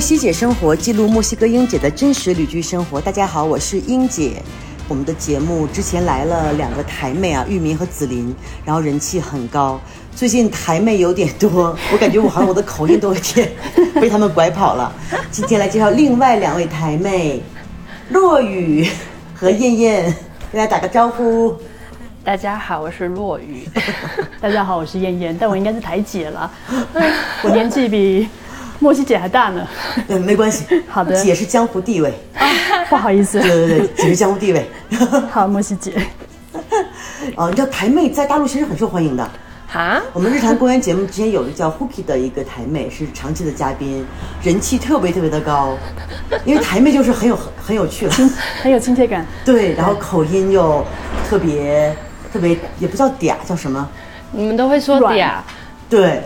西姐生活记录墨西哥英姐的真实旅居生活。大家好，我是英姐。我们的节目之前来了两个台妹啊，玉明和紫琳，然后人气很高。最近台妹有点多，我感觉我好像我的口音都有点 被他们拐跑了。今天来介绍另外两位台妹，落雨和燕燕，跟大家打个招呼。大家好，我是落雨。大家好，我是燕燕，但我应该是台姐了，我年纪比。莫西姐还大呢，嗯，没关系。好的，姐是江湖地位啊，不好意思。对对对，姐是江湖地位。好，莫西姐。哦，你知道台妹在大陆其实很受欢迎的。啊？我们日坛公园节目之前有个叫 Hooky 的一个台妹，是长期的嘉宾，人气特别特别的高。因为台妹就是很有很有趣了，很有亲切感。对，然后口音又特别特别，也不叫嗲，叫什么？你们都会说嗲？对。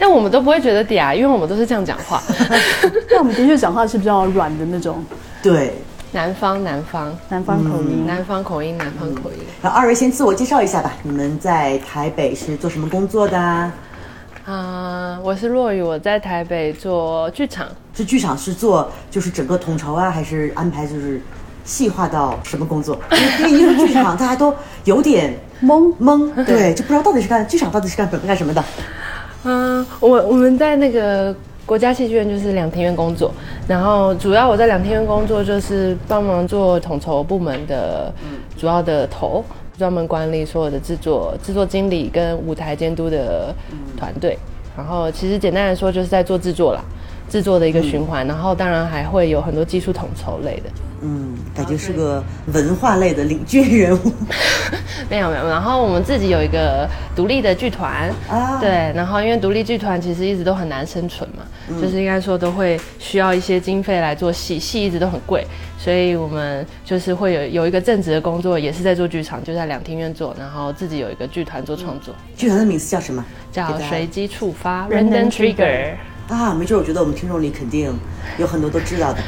但我们都不会觉得嗲，因为我们都是这样讲话。但我们的确讲话是比较软的那种。对，南方，南方，南方口音，南方口音，南方口音。那二位先自我介绍一下吧。你们在台北是做什么工作的？啊，我是若雨，我在台北做剧场。这剧场是做就是整个统筹啊，还是安排就是细化到什么工作？因为因为剧场大家都有点懵懵，对，就不知道到底是干剧场到底是干干什么的。嗯，我我们在那个国家戏剧院就是两厅院工作，然后主要我在两厅院工作就是帮忙做统筹部门的主要的头，专门管理所有的制作、制作经理跟舞台监督的团队。然后其实简单来说就是在做制作啦，制作的一个循环，然后当然还会有很多技术统筹类的。嗯，感觉是个文化类的领军人物。没有没有，然后我们自己有一个独立的剧团啊，对，然后因为独立剧团其实一直都很难生存嘛，就是应该说都会需要一些经费来做戏，戏一直都很贵，所以我们就是会有有一个正职的工作，也是在做剧场，就在两厅院做，然后自己有一个剧团做创作。剧团的名字叫什么？叫随机触发 （Random Trigger）。啊，没准我觉得我们听众里肯定有很多都知道的，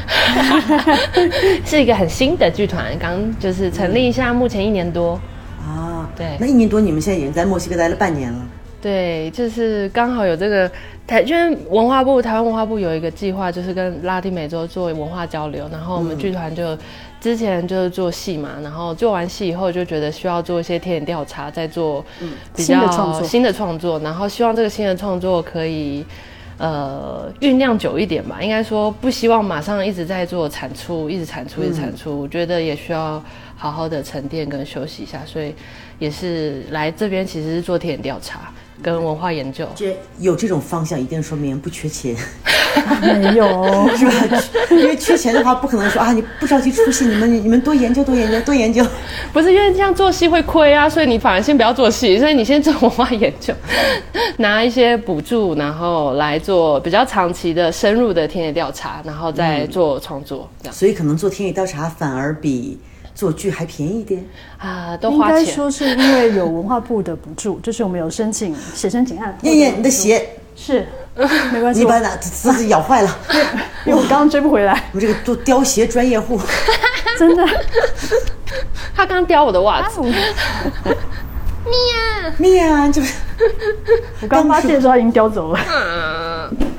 是一个很新的剧团，刚就是成立一下，目前一年多。啊，对，那一年多你们现在已经在墨西哥待了半年了。对，就是刚好有这个台，因为文化部台湾文化部有一个计划，就是跟拉丁美洲做文化交流，然后我们剧团就之前就是做戏嘛，然后做完戏以后就觉得需要做一些田野调查，再做比较新的创作，然后希望这个新的创作可以。呃，酝酿久一点吧，应该说不希望马上一直在做产出，一直产出，一直产出。我觉得也需要好好的沉淀跟休息一下，所以也是来这边其实是做田野调查跟文化研究。这有这种方向，一定说明不缺钱。没有，是吧？因为缺钱的话，不可能说啊，你不着急出戏，你们你们多研究多研究多研究。不是因为这样做戏会亏啊，所以你反而先不要做戏，所以你先做文化研究，拿一些补助，然后来做比较长期的深入的田野调查，然后再做创作。所以可能做田野调查反而比做剧还便宜一点啊，都花钱。应该说是因为有文化部的补助，就是我们有申请写申请案。燕燕，你的鞋是。没关系，你把哪自己咬坏了，因为我刚刚追不回来。我这个做叼鞋专业户，真的，他刚叼我的袜子。面面就是，我刚发现的时候他已经叼走了。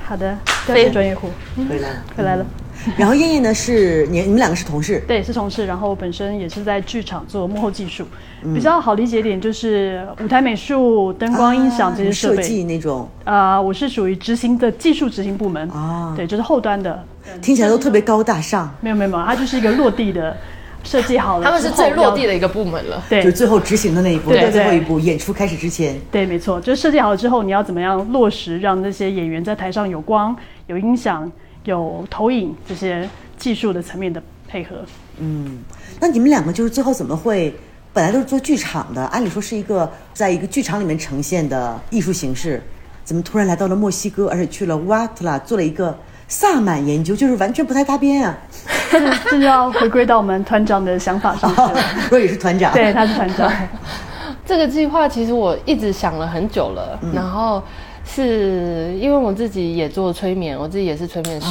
好的，雕鞋专业户回来了，回来了。然后燕燕呢是你你们两个是同事，对，是同事。然后我本身也是在剧场做幕后技术，比较好理解一点就是舞台美术、灯光、音响这些设备设计那种。啊，我是属于执行的技术执行部门啊，对，就是后端的。听起来都特别高大上。没有没有没有，它就是一个落地的设计好了，他们是最落地的一个部门了。对，就最后执行的那一步，对最后一步演出开始之前。对，没错，就设计好了之后，你要怎么样落实，让那些演员在台上有光、有音响、有投影这些。技术的层面的配合，嗯，那你们两个就是最后怎么会？本来都是做剧场的，按理说是一个在一个剧场里面呈现的艺术形式，怎么突然来到了墨西哥，而且去了瓦特拉做了一个萨满研究，就是完全不太搭边啊！这就要回归到我们团长的想法上去了。若雨是团长，对，他是团长。这个计划其实我一直想了很久了，然后是因为我自己也做催眠，我自己也是催眠师。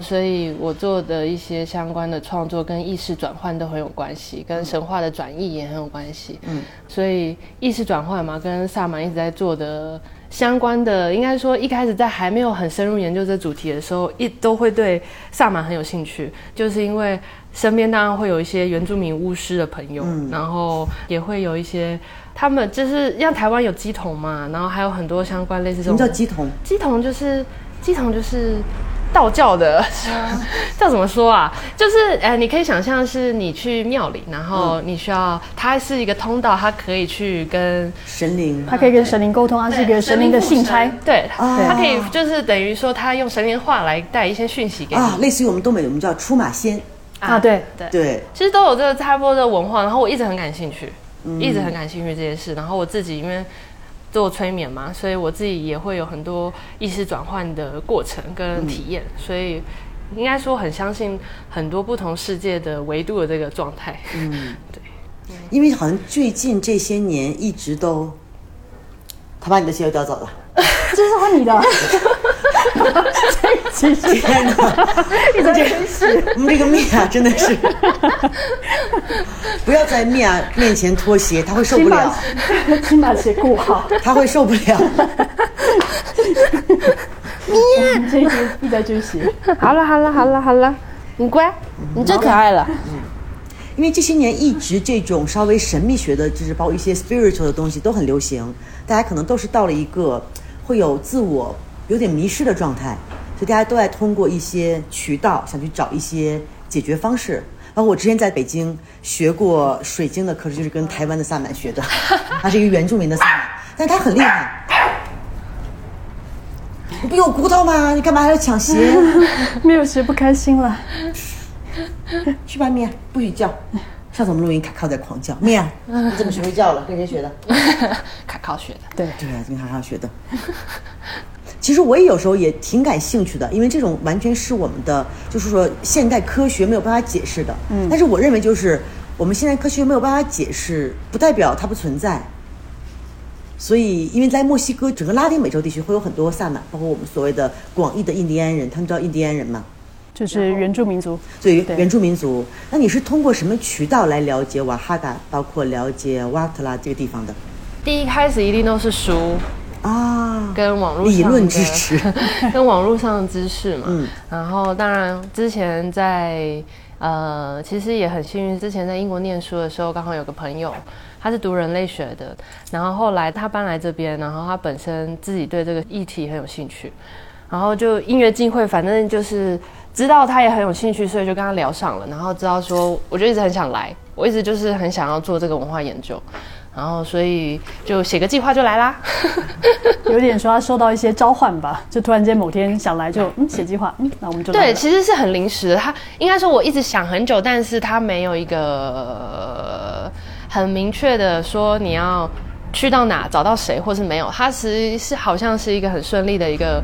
所以我做的一些相关的创作跟意识转换都很有关系，跟神话的转译也很有关系。嗯，所以意识转换嘛，跟萨满一直在做的相关的，应该说一开始在还没有很深入研究这主题的时候，一都会对萨满很有兴趣，就是因为身边当然会有一些原住民巫师的朋友，然后也会有一些他们就是像台湾有鸡童嘛，然后还有很多相关类似这什么种叫鸡童？鸡童就是鸡童就是道教的，叫怎么说啊？就是呃，你可以想象是你去庙里，然后你需要它是一个通道，它可以去跟神灵。它可以跟神灵沟通，它是一个神灵的信差。对，啊它可以就是等于说它用神灵话来带一些讯息给你。啊，类似于我们东北我们叫出马仙，啊对。对。对，其实都有这个差不多的文化，然后我一直很感兴趣，嗯一直很感兴趣这件事。然后我自己因为做催眠嘛，所以我自己也会有很多意识转换的过程跟体验，所以应该说很相信很多不同世界的维度的这个状态。嗯 对因为好像最近这些年一直都，他把你的鞋又叼走了。这是换你的，这一期天哪！一直在分析。我们这个米娅真的是，不要在米娅面前脱鞋，她会受不了，请把鞋顾好。她会受不了。面这一直一直在追鞋，好了好了好了好了，你乖，你最可爱了。因为这些年一直这种稍微神秘学的，就是包括一些 spiritual 的东西都很流行，大家可能都是到了一个会有自我有点迷失的状态，所以大家都在通过一些渠道想去找一些解决方式。包括我之前在北京学过水晶的课程，就是跟台湾的萨满学的，他是一个原住民的萨满，但他很厉害。你不有骨头吗？你干嘛还要抢鞋？没有鞋不开心了。去吧，米娅，不许叫。上次我们录音，卡靠在狂叫。咩啊，你怎么学会叫了？跟谁学的？卡靠学的，对，对啊，跟卡靠学的。其实我也有时候也挺感兴趣的，因为这种完全是我们的，就是说现代科学没有办法解释的。嗯，但是我认为就是我们现代科学没有办法解释，不代表它不存在。所以，因为在墨西哥整个拉丁美洲地区会有很多萨满，包括我们所谓的广义的印第安人，他们知道印第安人嘛？就是原住民族。对。原住民族，那你是通过什么渠道来了解瓦哈达，包括了解瓦特拉这个地方的？第一开始一定都是书，啊？跟网络上的理论支持，跟网络上的知识嘛。嗯。然后当然之前在呃，其实也很幸运，之前在英国念书的时候，刚好有个朋友，他是读人类学的，然后后来他搬来这边，然后他本身自己对这个议题很有兴趣，然后就音乐进会，反正就是知道他也很有兴趣，所以就跟他聊上了，然后知道说，我就一直很想来，我一直就是很想要做这个文化研究。然后，所以就写个计划就来啦。有点说他受到一些召唤吧，就突然间某天想来就嗯写计划，嗯，那我们就对，其实是很临时的。他应该说我一直想很久，但是他没有一个很明确的说你要去到哪找到谁，或是没有。他其实是好像是一个很顺利的一个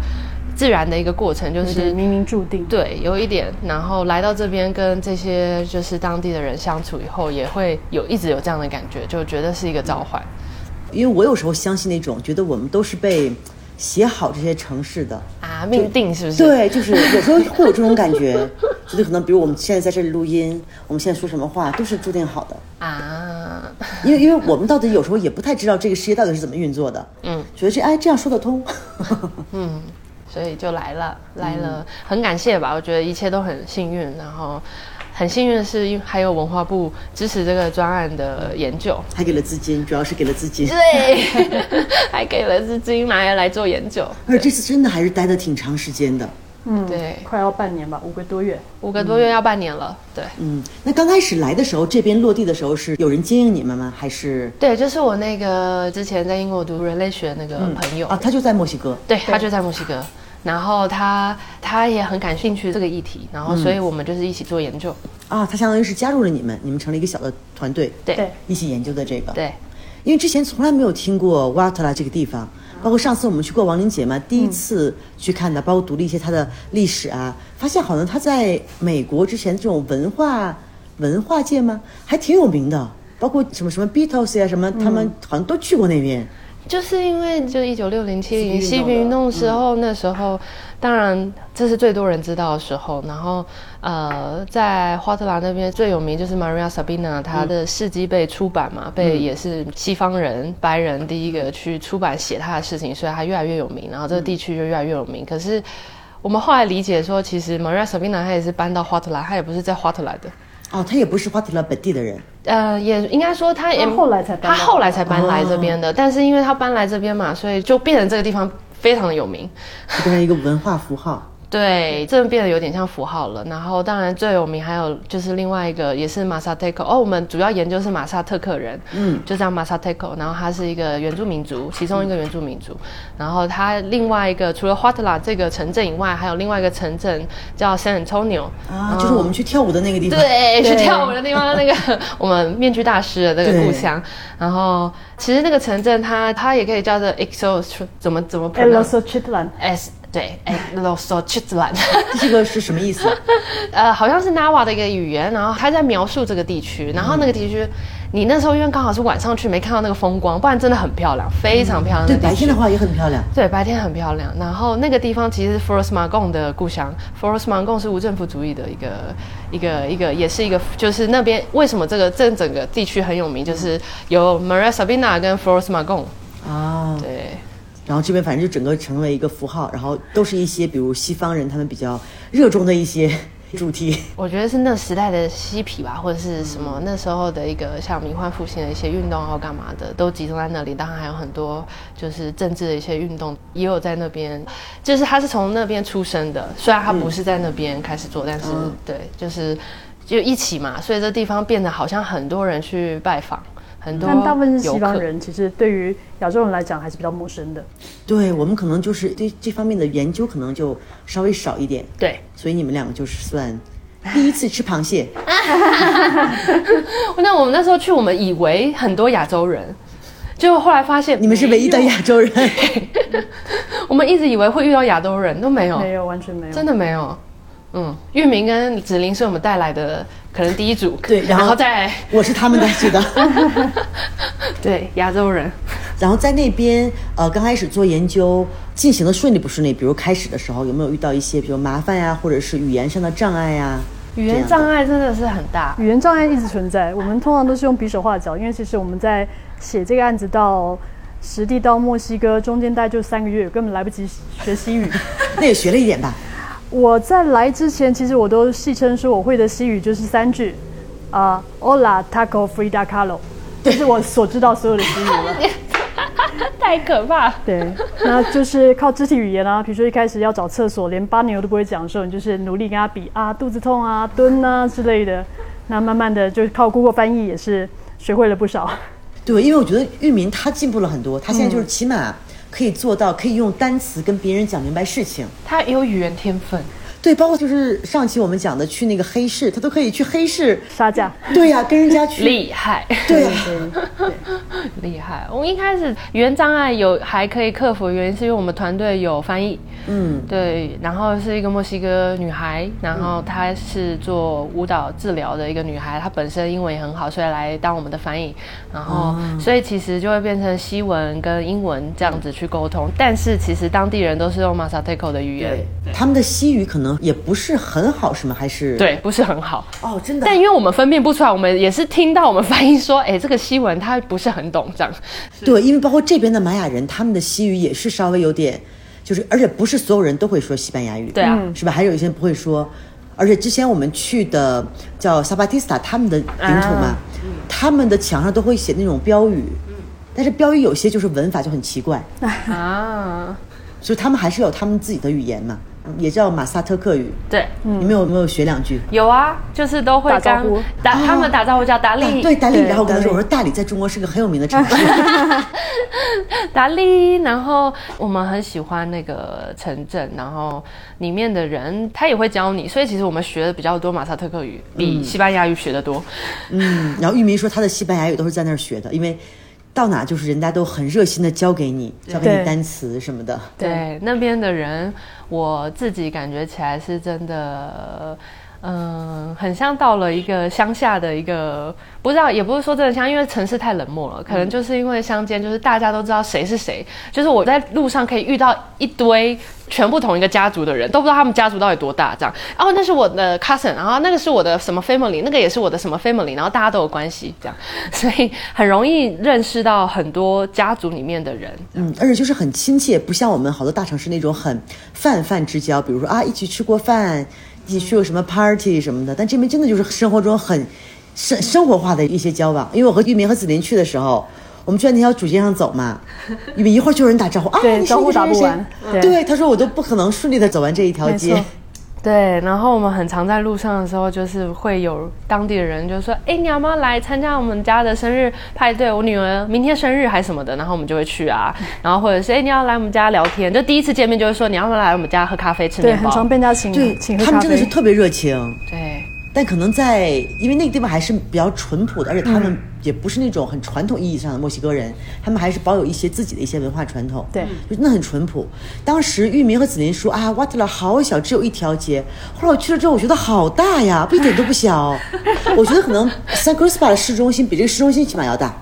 自然的一个过程，就是冥冥注定。对，有一点。然后来到这边跟这些就是当地的人相处以后，也会有一直有这样的感觉，就觉得是一个召唤。因为我有时候相信那种觉得我们都是被写好这些城市的，啊，命定是不是？对，就是有时候会有这种感觉，就是可能比如我们现在在这里录音，我们现在说什么话都是注定好的，啊，因为因为我们到底有时候也不太知道这个世界到底是怎么运作的，嗯，觉得这哎这样说得通，所以就来了，来了，很感谢吧。我觉得一切都很幸运，然后很幸运的是，因为还有文化部支持这个专案的研究，还给了资金，主要是给了资金，对，还给了资金来来做研究，而这次真的还是待的挺长时间的。嗯，对快要半年吧，五个多月。五个多月要半年了，对。嗯，那刚开始来的时候，这边落地的时候是有人接应你们吗？还是对，就是我那个之前在英国读人类学的那个朋友，啊？他就在墨西哥，对他就在墨西哥，然后他他也很感兴趣这个议题，然后所以我们就是一起做研究，啊，他相当于是加入了你们，你们成了一个小的团队，对。对一起研究的这个。对，因为之前从来没有听过瓦特拉这个地方，包括上次我们去过亡灵节嘛，第一次去看的，包括读了一些它的历史啊，发现好像它在美国之前这种文化文化界嘛，还挺有名的，包括什么什么 Beatles 呀、什么，他们好像都去过那边。就是因为就一九六零七零西平运动时候，那时候当然这是最多人知道的时候。然后呃，在花特兰那边最有名就是 Maria Sabina，她的事迹被出版嘛，被也是西方人白人第一个去出版写她的事情，所以她越来越有名，然后这个地区就越来越有名。可是我们后来理解说，其实 Maria Sabina 她也是搬到花特兰，她也不是在花特兰的。哦，他也不是花特拉本地的人，呃，也应该说他也他后来才搬他后来才搬来这边的，但是因为他搬来这边嘛，所以就变成这个地方非常的有名。就变成一个文化符号。对，这变得有点像符号了。然后当然最有名还有就是另外一个也是马萨特克哦，我们主要研究是马萨特克人，嗯，就叫马萨特克。然后他是一个原住民族，其中一个原住民族。然后他另外一个除了花特拉这个城镇以外，还有另外一个城镇叫 San Antonio。啊，就是我们去跳舞的那个地方。对，去跳舞的地方，那个 我们面具大师的那个故乡。然后其实那个城镇它它也可以叫做 Exo，怎么怎么 e l o pronounce？s o Chitlan，S 对哎 h i t l a n 这个是什么意思？呃，好像是 Nava 的一个语言，然后他在描述这个地区，然后那个地区，你那时候因为刚好是晚上去，没看到那个风光，不然真的很漂亮，非常漂亮对，的。白天的话也很漂亮。对，白天很漂亮。然后那个地方其实是 Forest Magon 的故乡，Forest Magon 是无政府主义的一个一个一个，也是一个，就是那边为什么这个这整个地区很有名，就是有 Maria Sabina 跟 Forest Magon。啊，对，然后这边反正就整个成为一个符号，然后都是一些比如西方人他们比较热衷的一些 主题。我觉得是那时代的嬉皮吧，或者是什么那时候的一个像迷幻复兴的一些运动啊，或干嘛的，都集中在那里。当然还有很多就是政治的一些运动，也有在那边。就是他是从那边出生的，虽然他不是在那边开始做，但是、嗯对，就是就一起嘛，所以这地方变得好像很多人去拜访，很多但大部分是。西方人，其实对于亚洲人来讲还是比较陌生的。对我们可能就是对这方面的研究可能就稍微少一点，对，所以你们两个就是算第一次吃螃蟹。那我们那时候去，我们以为很多亚洲人，结果后来发现你们是唯一的亚洲人，我们一直以为会遇到亚洲人，都没有，没有，完全没有。真的没有。嗯，玉明跟子玲是我们带来的可能第一组，对然后然后再来我是他们带去的。对亚洲人，然后在那边，呃，刚开始做研究进行的顺利不顺利？比如开始的时候有没有遇到一些比如麻烦呀，或者是语言上的障碍呀？语言障碍真的是很大。语言障碍一直存在，我们通常都是用比手画脚，因为其实我们在写这个案子到实地到墨西哥中间大概就三个月，根本来不及学西语。那也学了一点吧。我在来之前，其实我都戏称说我会的西语就是三句，啊、o l a taco frida carlo，这是我所知道所有的西语了。太可怕！对，那就是靠肢体语言啊，比如说一开始要找厕所，连巴牛都不会讲的时候，你就是努力跟他比啊，肚子痛啊、蹲啊之类的。那慢慢的就靠 Google 翻译也是学会了不少。对，因为我觉得玉明他进步了很多，他现在就是起码可以做到可以用单词跟别人讲明白事情。他也有语言天分，对，包括就是上期我们讲的去那个黑市，他都可以去黑市。杀价，对呀、跟人家去。厉害，对呀、厉害。我们一开始语言障碍有还可以克服，的原因是因为我们团队有翻译，嗯，对，然后是一个墨西哥女孩，然后她是做舞蹈治疗的一个女孩，她本身英文也很好，所以来当我们的翻译，然后、所以其实就会变成西文跟英文这样子去沟通，但是其实当地人都是用 Masateco 的语言，对，他们的西语可能也不是很好，是吗？还是？对，不是很好。哦，真的。但因为我们分辨不出来，我们也是听到我们翻译说，哎，这个西文他不是很懂这样。对，因为包括这边的玛雅人，他们的西语也是稍微有点，就是而且不是所有人都会说西班牙语，对啊，是吧？还有一些人不会说。而且之前我们去的叫萨巴蒂斯塔，他们的领土嘛，啊他们的墙上都会写那种标语，但是标语有些就是文法就很奇怪，啊，所以他们还是有他们自己的语言嘛，也叫马萨特克语。对，你们有没有学两句？有啊，就是都会跟打招呼打，他们打招呼叫达啊利，对，达利。然后我跟他说，我说大理在中国是个很有名的城市。达利，然后我们很喜欢那个城镇，然后里面的人他也会教你，所以其实我们学的比较多马萨特克语，比西班牙语学的多。嗯，然后玉明说他的西班牙语都是在那儿学的，因为到哪就是人家都很热心的教给你，教给你单词什么的。对，那边的人，我自己感觉起来是真的。嗯，很像到了一个乡下的一个，不知道也不是说真的乡，因为城市太冷漠了，可能就是因为乡间，就是大家都知道谁是谁，就是我在路上可以遇到一堆全部同一个家族的人，都不知道他们家族到底多大，这样。然哦，那是我的 cousin，然后那个是我的什么 family，那个也是我的什么 family，然后大家都有关系，这样，所以很容易认识到很多家族里面的人。嗯，而且就是很亲切，不像我们好多大城市那种很泛泛之交，比如说啊，一起吃过饭。一起去过什么 party 什么的，但这边真的就是生活中很生生活化的一些交往。因为我和玉明和子林去的时候，我们就在那条主街上走嘛，玉明一会儿就有人打招呼啊，对，招呼打不完，对，他说我都不可能顺利的走完这一条街。对，然后我们很常在路上的时候，就是会有当地的人就说：“哎，你要不要来参加我们家的生日派对？我女儿明天生日还是什么的。”然后我们就会去啊。然后或者是哎，你要来我们家聊天？就第一次见面就会说：“你要不要来我们家喝咖啡吃面包？”对，很常被人家请，请他们真的是特别热情。对。但可能在，因为那个地方还是比较淳朴的，而且他们也不是那种很传统意义上的墨西哥人，他们还是保有一些自己的一些文化传统。对，就真的很淳朴。当时玉明和子林说啊，瓦特拉好小，只有一条街。后来我去了之后，我觉得好大呀，不一点都不小。我觉得可能 San Cruz 的市中心比这个市中心起码要大。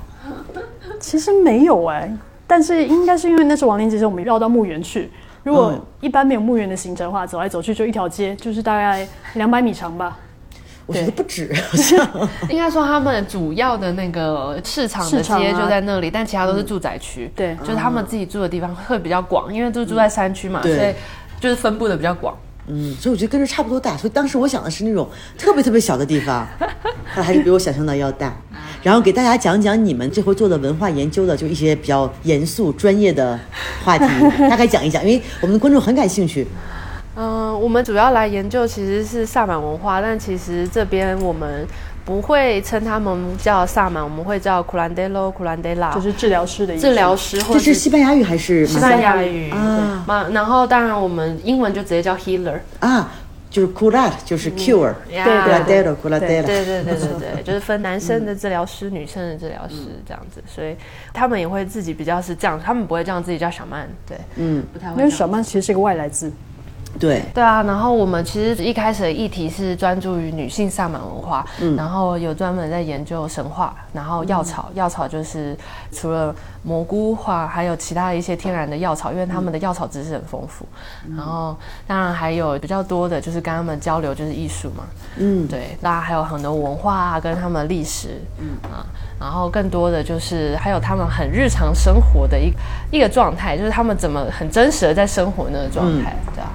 其实没有哎，但是应该是因为那是亡灵节，我们绕到墓园去。如果一般没有墓园的行程的话，走来走去就一条街，就是大概两百米长吧。我觉得不止，好像 应该说他们主要的那个市场的街就在那里，但其他都是住宅区。对，就是他们自己住的地方会比较广，因为都住在山区嘛，所以就是分布的比较广。嗯，所以我觉得跟这差不多大。所以当时我想的是那种特别特别小的地方，它 还是比我想象的要大。然后给大家讲讲你们这回做的文化研究的，就一些比较严肃专业的话题，大概讲一讲，因为我们的观众很感兴趣。嗯，我们主要来研究其实是萨满文化，但其实这边我们不会称他们叫萨满，我们会叫 curandero、curandera，就是治疗师的意思。治疗师，这是西班牙语还是西班牙语。啊？然后当然我们英文就直接叫 healer 啊，就是 curat，就是 cure，对 curandero、curandera，对对对对对，就是分男生的治疗师、女生的治疗师这样子，所以他们也会自己比较是这样，他们不会这样自己叫小曼，对，嗯，不太会。因为小曼其实是一个外来字。对。对啊，然后我们其实一开始的议题是专注于女性萨满文化，嗯，然后有专门在研究神话，然后药草，药草就是除了蘑菇花，还有其他的一些天然的药草，因为他们的药草知识很丰富，然后当然还有比较多的就是跟他们交流就是艺术嘛，嗯，对，那还有很多文化啊，跟他们历史，嗯。啊，然后更多的就是还有他们很日常生活的一一个状态，就是他们怎么很真实的在生活那个状态，对啊。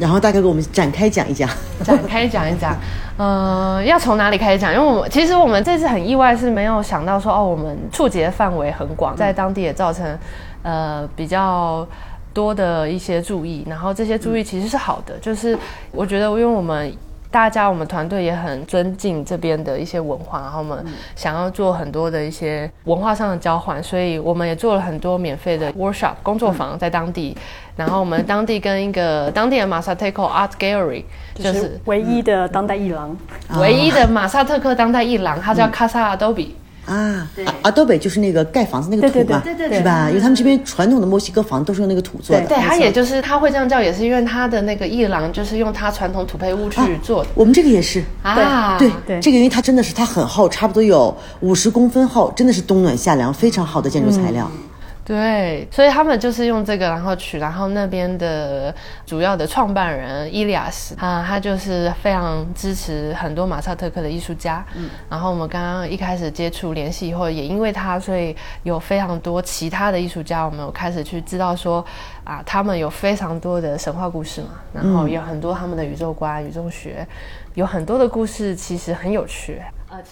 然后大概给我们展开讲一讲，展开讲一讲，呃，要从哪里开始讲？因为我们其实我们这次很意外，是没有想到说哦，我们触及的范围很广，在当地也造成呃比较多的一些注意。然后这些注意其实是好的，就是我觉得，因为我们。大家，我们团队也很尊敬这边的一些文化，然后我们想要做很多的一些文化上的交换，所以我们也做了很多免费的 workshop 工作坊在当地。然后我们当地跟一个当地的马萨特克 Art Gallery，就是唯一的当代艺廊，唯一的马萨特克当代艺廊，它叫 Casa Adobe。啊，阿多北就是那个盖房子那个土嘛，是吧？因为他们这边传统的墨西哥房都是用那个土做的。对，它也就是他会这样叫，也是因为他的那个一廊就是用他传统土坯屋去做的。我们这个也是啊，对对，这个因为它真的是它很厚，差不多有五十公分厚，真的是冬暖夏凉，非常好的建筑材料。对，所以他们就是用这个，然后取，然后那边的主要的创办人伊利亚斯啊，他就是非常支持很多马萨特克的艺术家。嗯，然后我们刚刚一开始接触联系以后，也因为他，所以有非常多其他的艺术家，我们有开始去知道说，啊，他们有非常多的神话故事嘛，然后有很多他们的宇宙观、宇宙学，有很多的故事其实很有趣。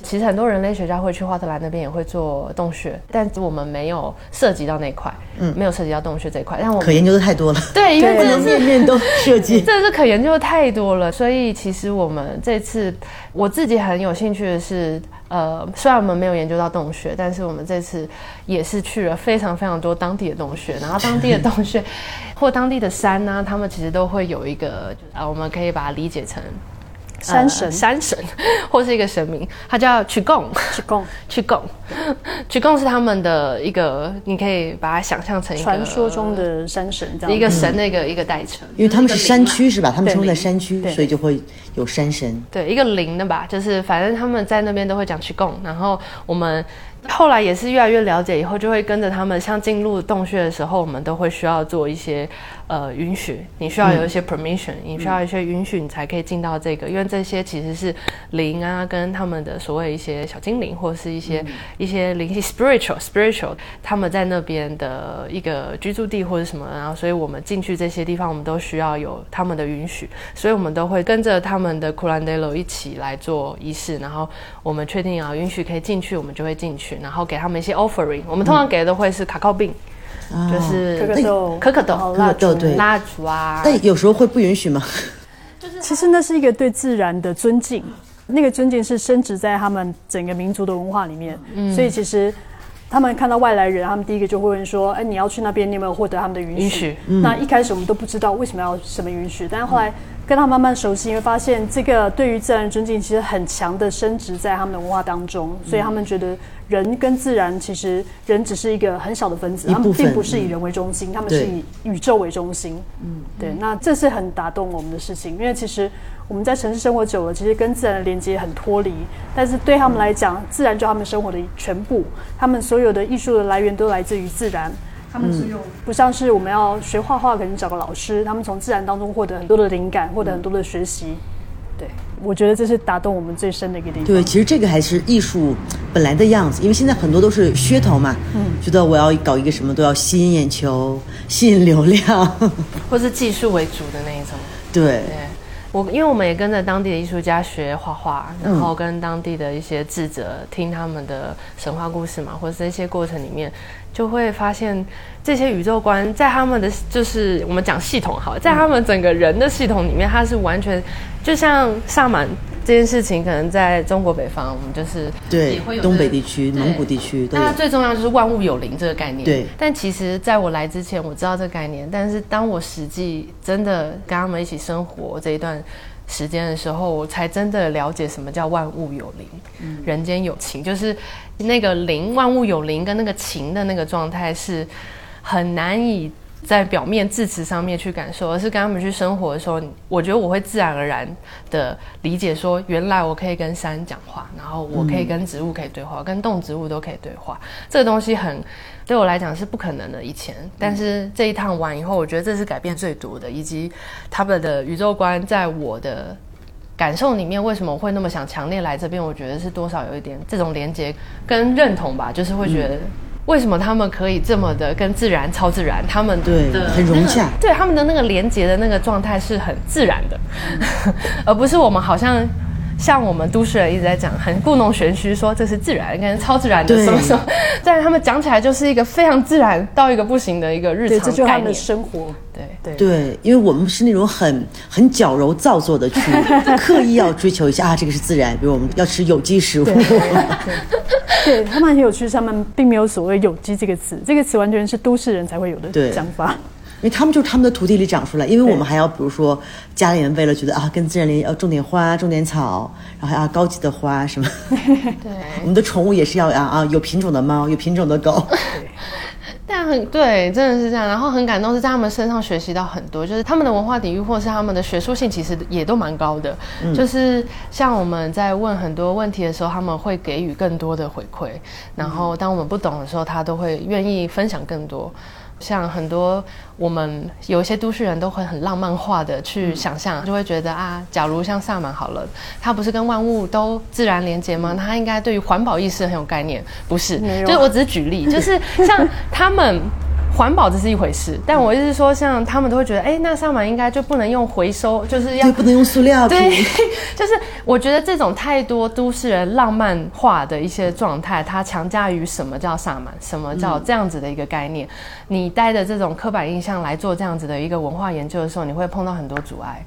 其实很多人类学家会去华特兰那边也会做洞穴，但我们没有涉及到那块，嗯，没有涉及到洞穴这一块。但我可研究的太多了，对，因为这是面面都涉及，这是可研究的太多了。所以其实我们这次我自己很有兴趣的是，呃，虽然我们没有研究到洞穴，但是我们这次也是去了非常非常多当地的洞穴，然后当地的洞穴或当地的山呢，他们其实都会有一个，呃，我们可以把它理解成。山神。呃山神 或是一个神明，他叫曲贡。曲贡。曲贡，曲贡是他们的一个，你可以把它想象成一个传说中的山神这样。一个神的一个一个代称，因为他们是山区是吧？他们对生活在山区，所以就会有山神。对，一个灵的吧，就是反正他们在那边都会讲曲贡，然后我们后来也是越来越了解，以后就会跟着他们，像进入洞穴的时候，我们都会需要做一些呃允许，你需要有一些 permission，、你需要一些允许，你才可以进到这个，因为这些其实是灵啊，跟他们的所谓一些小精灵，或是一些、一些灵性 spiritual spiritual，他们在那边的一个居住地或者什么，然后所以我们进去这些地方，我们都需要有他们的允许，所以我们都会跟着他们的 Kurandelo 一起来做仪式，然后我们确定啊允许可以进去，我们就会进去，然后给他们一些 offering，我们通常给的都会是卡靠饼，啊就是可可豆、可可豆蜡烛。对。蜡烛啊，但有时候会不允许吗？其实那是一个对自然的尊敬，那个尊敬是深植在他们整个民族的文化里面。所以其实他们看到外来人，他们第一个就会问说：“哎，你要去那边，你有没有获得他们的允许？”允许。那一开始我们都不知道为什么要什么允许，但是后来跟他慢慢熟悉，你会发现这个对于自然的尊敬其实很强的升值在他们的文化当中，所以他们觉得人跟自然其实人只是一个很小的分子，他们并不是以人为中心，他们是以宇宙为中心。嗯，对，那这是很打动我们的事情，因为其实我们在城市生活久了，其实跟自然的连接很脱离，但是对他们来讲，自然就他们生活的全部，他们所有的艺术的来源都来自于自然。他们只有不像是我们要学画画，可能找个老师，他们从自然当中获得很多的灵感，获得很多的学习。对，我觉得这是打动我们最深的一个地方。对，其实这个还是艺术本来的样子，因为现在很多都是噱头嘛，嗯，觉得我要搞一个什么都要吸引眼球、吸引流量，或是技术为主的那一种。对，对，我因为我们也跟着当地的艺术家学画画，然后跟当地的一些智者听他们的神话故事嘛，或者是一些过程里面，就会发现这些宇宙观在他们的就是我们讲系统好，在他们整个人的系统里面，它是完全就像萨满这件事情，可能在中国北方，我们就是对东北地区、蒙古地区都有那。最重要就是万物有灵这个概念。对但其实在我来之前，我知道这个概念，但是当我实际真的跟他们一起生活这一段时间的时候，我才真的了解什么叫万物有灵，人间有情，就是那个灵，万物有灵跟那个情的那个状态是很难以。在表面字词上面去感受，而是跟他们去生活的时候，我觉得我会自然而然的理解说，原来我可以跟山讲话，然后我可以跟植物可以对话，跟动植物都可以对话。这个东西很对我来讲是不可能的以前，但是这一趟完以后，我觉得这是改变最多的，以及他们的宇宙观在我的感受里面，为什么会那么想强烈来这边？我觉得是多少有一点这种连接跟认同吧，就是会觉得。为什么他们可以这么的跟自然、超自然？他们对的很融洽那个对他们的那个连接的那个状态是很自然的，而不是我们好像像我们都市人一直在讲很故弄玄虚，说这是自然跟超自然的什么什么，但是他们讲起来就是一个非常自然到一个不行的一个日常概念就是他们的。生活。对对对，因为我们是那种很很矫揉造作的去 刻意要追求一下啊，这个是自然，比如我们要吃有机食物，对 他们很有趣，他们并没有所谓“有机”这个词，这个词完全是都市人才会有对的讲法。因为他们就是他们的土地里长出来，因为我们还要比如说家里人为了觉得啊跟自然联要种点花、种点草，然后还要高级的花什么，对，我们的宠物也是要啊啊有品种的猫，有品种的狗，但很对，真的是这样。然后很感动，是在他们身上学习到很多，就是他们的文化底蕴或是他们的学术性，其实也都蛮高的。就是像我们在问很多问题的时候，他们会给予更多的回馈。然后当我们不懂的时候，他都会愿意分享更多。像很多我们有一些都市人都会很浪漫化的去想象，就会觉得啊，假如像萨满好了，他不是跟万物都自然连接吗？他应该对于环保意识很有概念，不是？就是我只是举例，就是像 他们。环保这是一回事，但我意思是说，像他们都会觉得，哎、那萨满应该就不能用回收，就是要对，不能用塑料对。就是我觉得这种太多都市人浪漫化的一些状态，它强加于什么叫萨满，什么叫这样子的一个概念。你带着这种刻板印象来做这样子的一个文化研究的时候，你会碰到很多阻碍。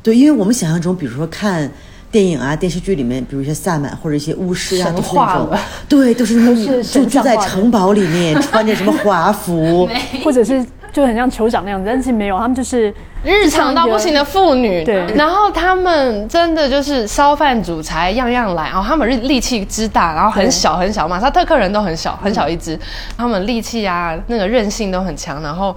对，因为我们想象中，比如说看电影啊、电视剧里面，比如一些萨满或者一些巫师啊，神都是那种对，都是那种 是住住在城堡里面，穿着什么华服，或者是就很像酋长那样子，但是没有，他们就是日常到不行的妇女，对。然后他们真的就是烧饭煮柴样样来，然后他们力气之大，然后很小很小，马萨特克人都很小很小一只，他们力气啊那个韧性都很强，然后。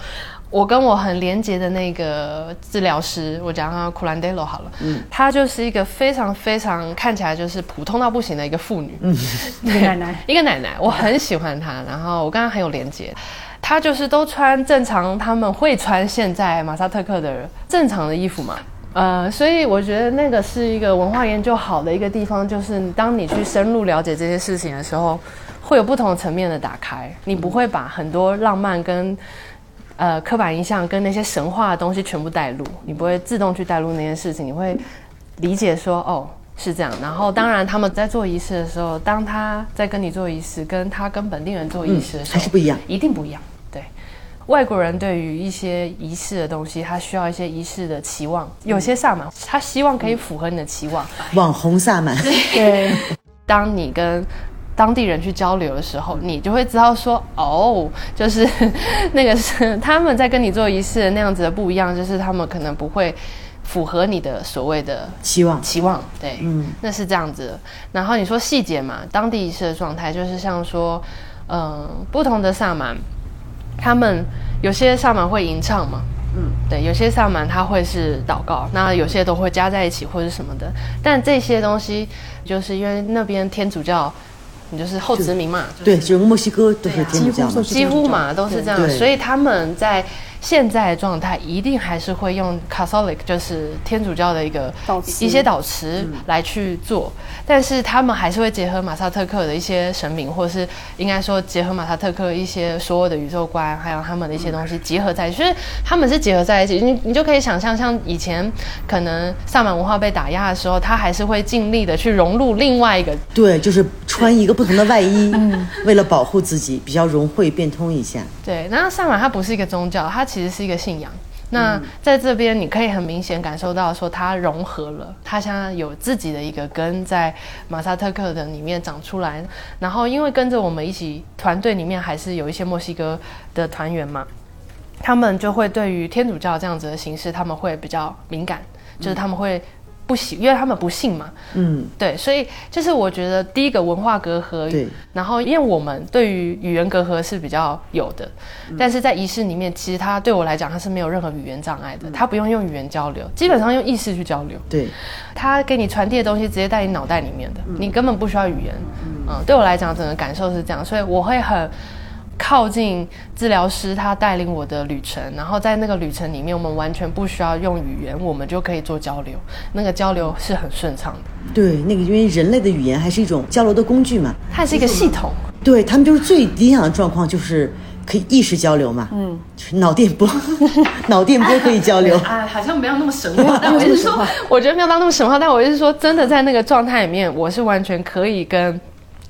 我跟我很连结的那个治疗师，我讲他库兰德罗好了，嗯，她就是一个非常非常看起来就是普通到不行的一个妇女，嗯，奶奶，一个奶奶，我很喜欢她，然后我跟她很有连结，她就是都穿正常他们会穿现在马萨特克的正常的衣服嘛，呃，所以我觉得那个是一个文化研究好的一个地方，就是当你去深入了解这些事情的时候，会有不同层面的打开，你不会把很多浪漫跟呃刻板印象跟那些神话的东西全部带入，你不会自动去带入那件事情，你会理解说哦是这样。然后当然他们在做仪式的时候，当他在跟你做仪式，跟他跟本地人做仪式的时候、还是不一样。一定不一样。对，外国人对于一些仪式的东西，他需要一些仪式的期望。有些萨满，他希望可以符合你的期望。网红萨满，对，当你跟当地人去交流的时候，你就会知道说，哦，就是 那个是他们在跟你做仪式的那样子的不一样，就是他们可能不会符合你的所谓的期望期望，对，嗯，那是这样子的。然后你说细节嘛，当地仪式的状态就是像说，嗯、不同的萨满，他们有些萨满会吟唱嘛，嗯，对，有些萨满他会是祷告，那有些都会加在一起或者什么的。但这些东西，就是因为那边天主教，你就是后殖民嘛，就是。对，就是墨西哥都是天主教嘛，几乎嘛都是这样，所以他们在现在的状态一定还是会用 Catholic，就是天主教的一个一些导词来去做，但是他们还是会结合马萨特克的一些神明，或是应该说结合马萨特克一些所有的宇宙观，还有他们的一些东西结合在一起，就是他们是结合在一起，你你就可以想象，像以前可能萨满文化被打压的时候，他还是会尽力的去融入另外一个对，就是穿一个不同的外衣，嗯。为了保护自己，比较融会变通一下。对，那萨满它不是一个宗教，它其实是一个信仰。那在这边，你可以很明显感受到说，它融合了，它现在有自己的一个根在马萨特克的里面长出来。然后，因为跟着我们一起团队里面还是有一些墨西哥的团员嘛，他们就会对于天主教这样子的形式，他们会比较敏感，就是他们会不喜，因为他们不信嘛，嗯，对，所以就是我觉得第一个文化隔阂，对，然后因为我们对于语言隔阂是比较有的，但是在仪式里面，其实它对我来讲它是没有任何语言障碍的，它不用用语言交流，基本上用意识去交流，对，它给你传递的东西直接在你脑袋里面的，你根本不需要语言，嗯，对我来讲整个感受是这样，所以我会很。靠近治疗师，他带领我的旅程，然后在那个旅程里面，我们完全不需要用语言，我们就可以做交流，那个交流是很顺畅的。对，那个因为人类的语言还是一种交流的工具嘛，它是一个系统，对他们就是最理想的状况就是可以意识交流嘛，嗯，就是脑电波，脑电波可以交流，哎，好像没有那么神话，但我是说，我觉得没有到那么神话，但我是说，真的在那个状态里面，我是完全可以跟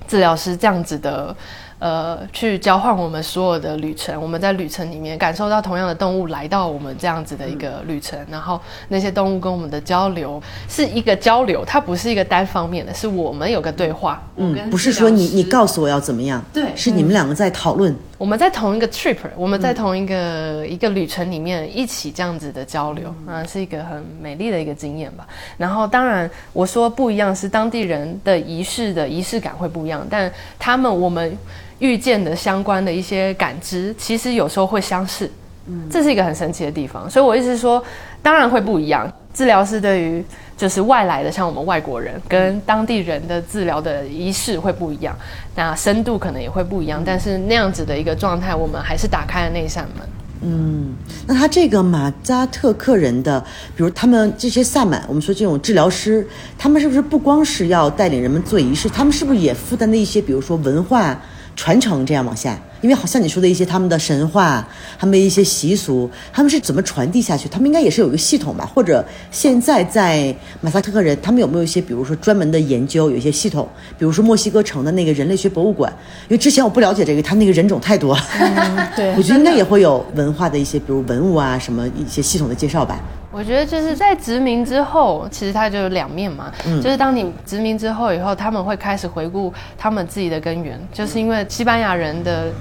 治疗师这样子的。呃，去交换我们所有的旅程，我们在旅程里面感受到同样的动物来到我们这样子的一个旅程，然后那些动物跟我们的交流是一个交流，它不是一个单方面的，是我们有个对话。嗯不是说你你告诉我要怎么样，对是你们两个在讨论，我们在同一个 trip，我们在同一个、一个旅程里面一起这样子的交流，啊，是一个很美丽的一个经验吧。然后当然我说不一样是当地人的仪式的仪式感会不一样，但他们我们遇见的相关的一些感知，其实有时候会相似。这是一个很神奇的地方，所以我一直说，当然会不一样。治疗师对于就是外来的，像我们外国人跟当地人的治疗的仪式会不一样，那深度可能也会不一样，但是那样子的一个状态，我们还是打开了那扇门。嗯那他这个马扎特克人的，比如他们这些萨满，我们说这种治疗师，他们是不是不光是要带领人们做仪式，他们是不是也负担的一些，比如说文化传承这样往下？因为好像你说的一些他们的神话，他们的一些习俗，他们是怎么传递下去？他们应该也是有一个系统吧？或者现在在马萨特克人，他们有没有一些，比如说专门的研究，有一些系统？比如说墨西哥城的那个人类学博物馆，因为之前我不了解这个，他那个人种太多了。对 我觉得应该也会有文化的一些，比如文物啊，什么一些系统的介绍吧。我觉得就是在殖民之后，其实它就有两面嘛，就是当你殖民之后以后，他们会开始回顾他们自己的根源，就是因为西班牙人的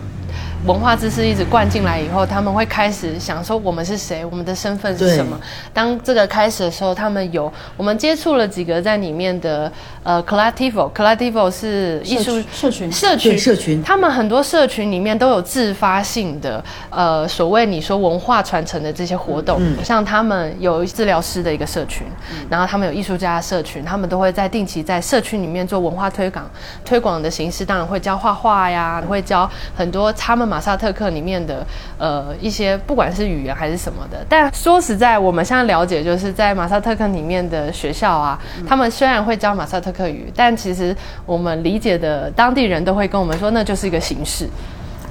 文化知识一直灌进来以后，他们会开始想说我们是谁，我们的身份是什么。当这个开始的时候，他们有我们接触了几个在里面的呃 collectivo，collectivo 是艺术社群社群。社群，他们很多社群里面都有自发性的呃所谓你说文化传承的这些活动，像他们有治疗师的一个社群，然后他们有艺术家的社群，他们都会在定期在社区里面做文化推广，推广的形式当然会教画画呀，会教很多他们。马萨特克里面的呃一些不管是语言还是什么的，但说实在，我们现在了解就是在马萨特克里面的学校啊，他们虽然会教马萨特克语，但其实我们理解的当地人都会跟我们说，那就是一个形式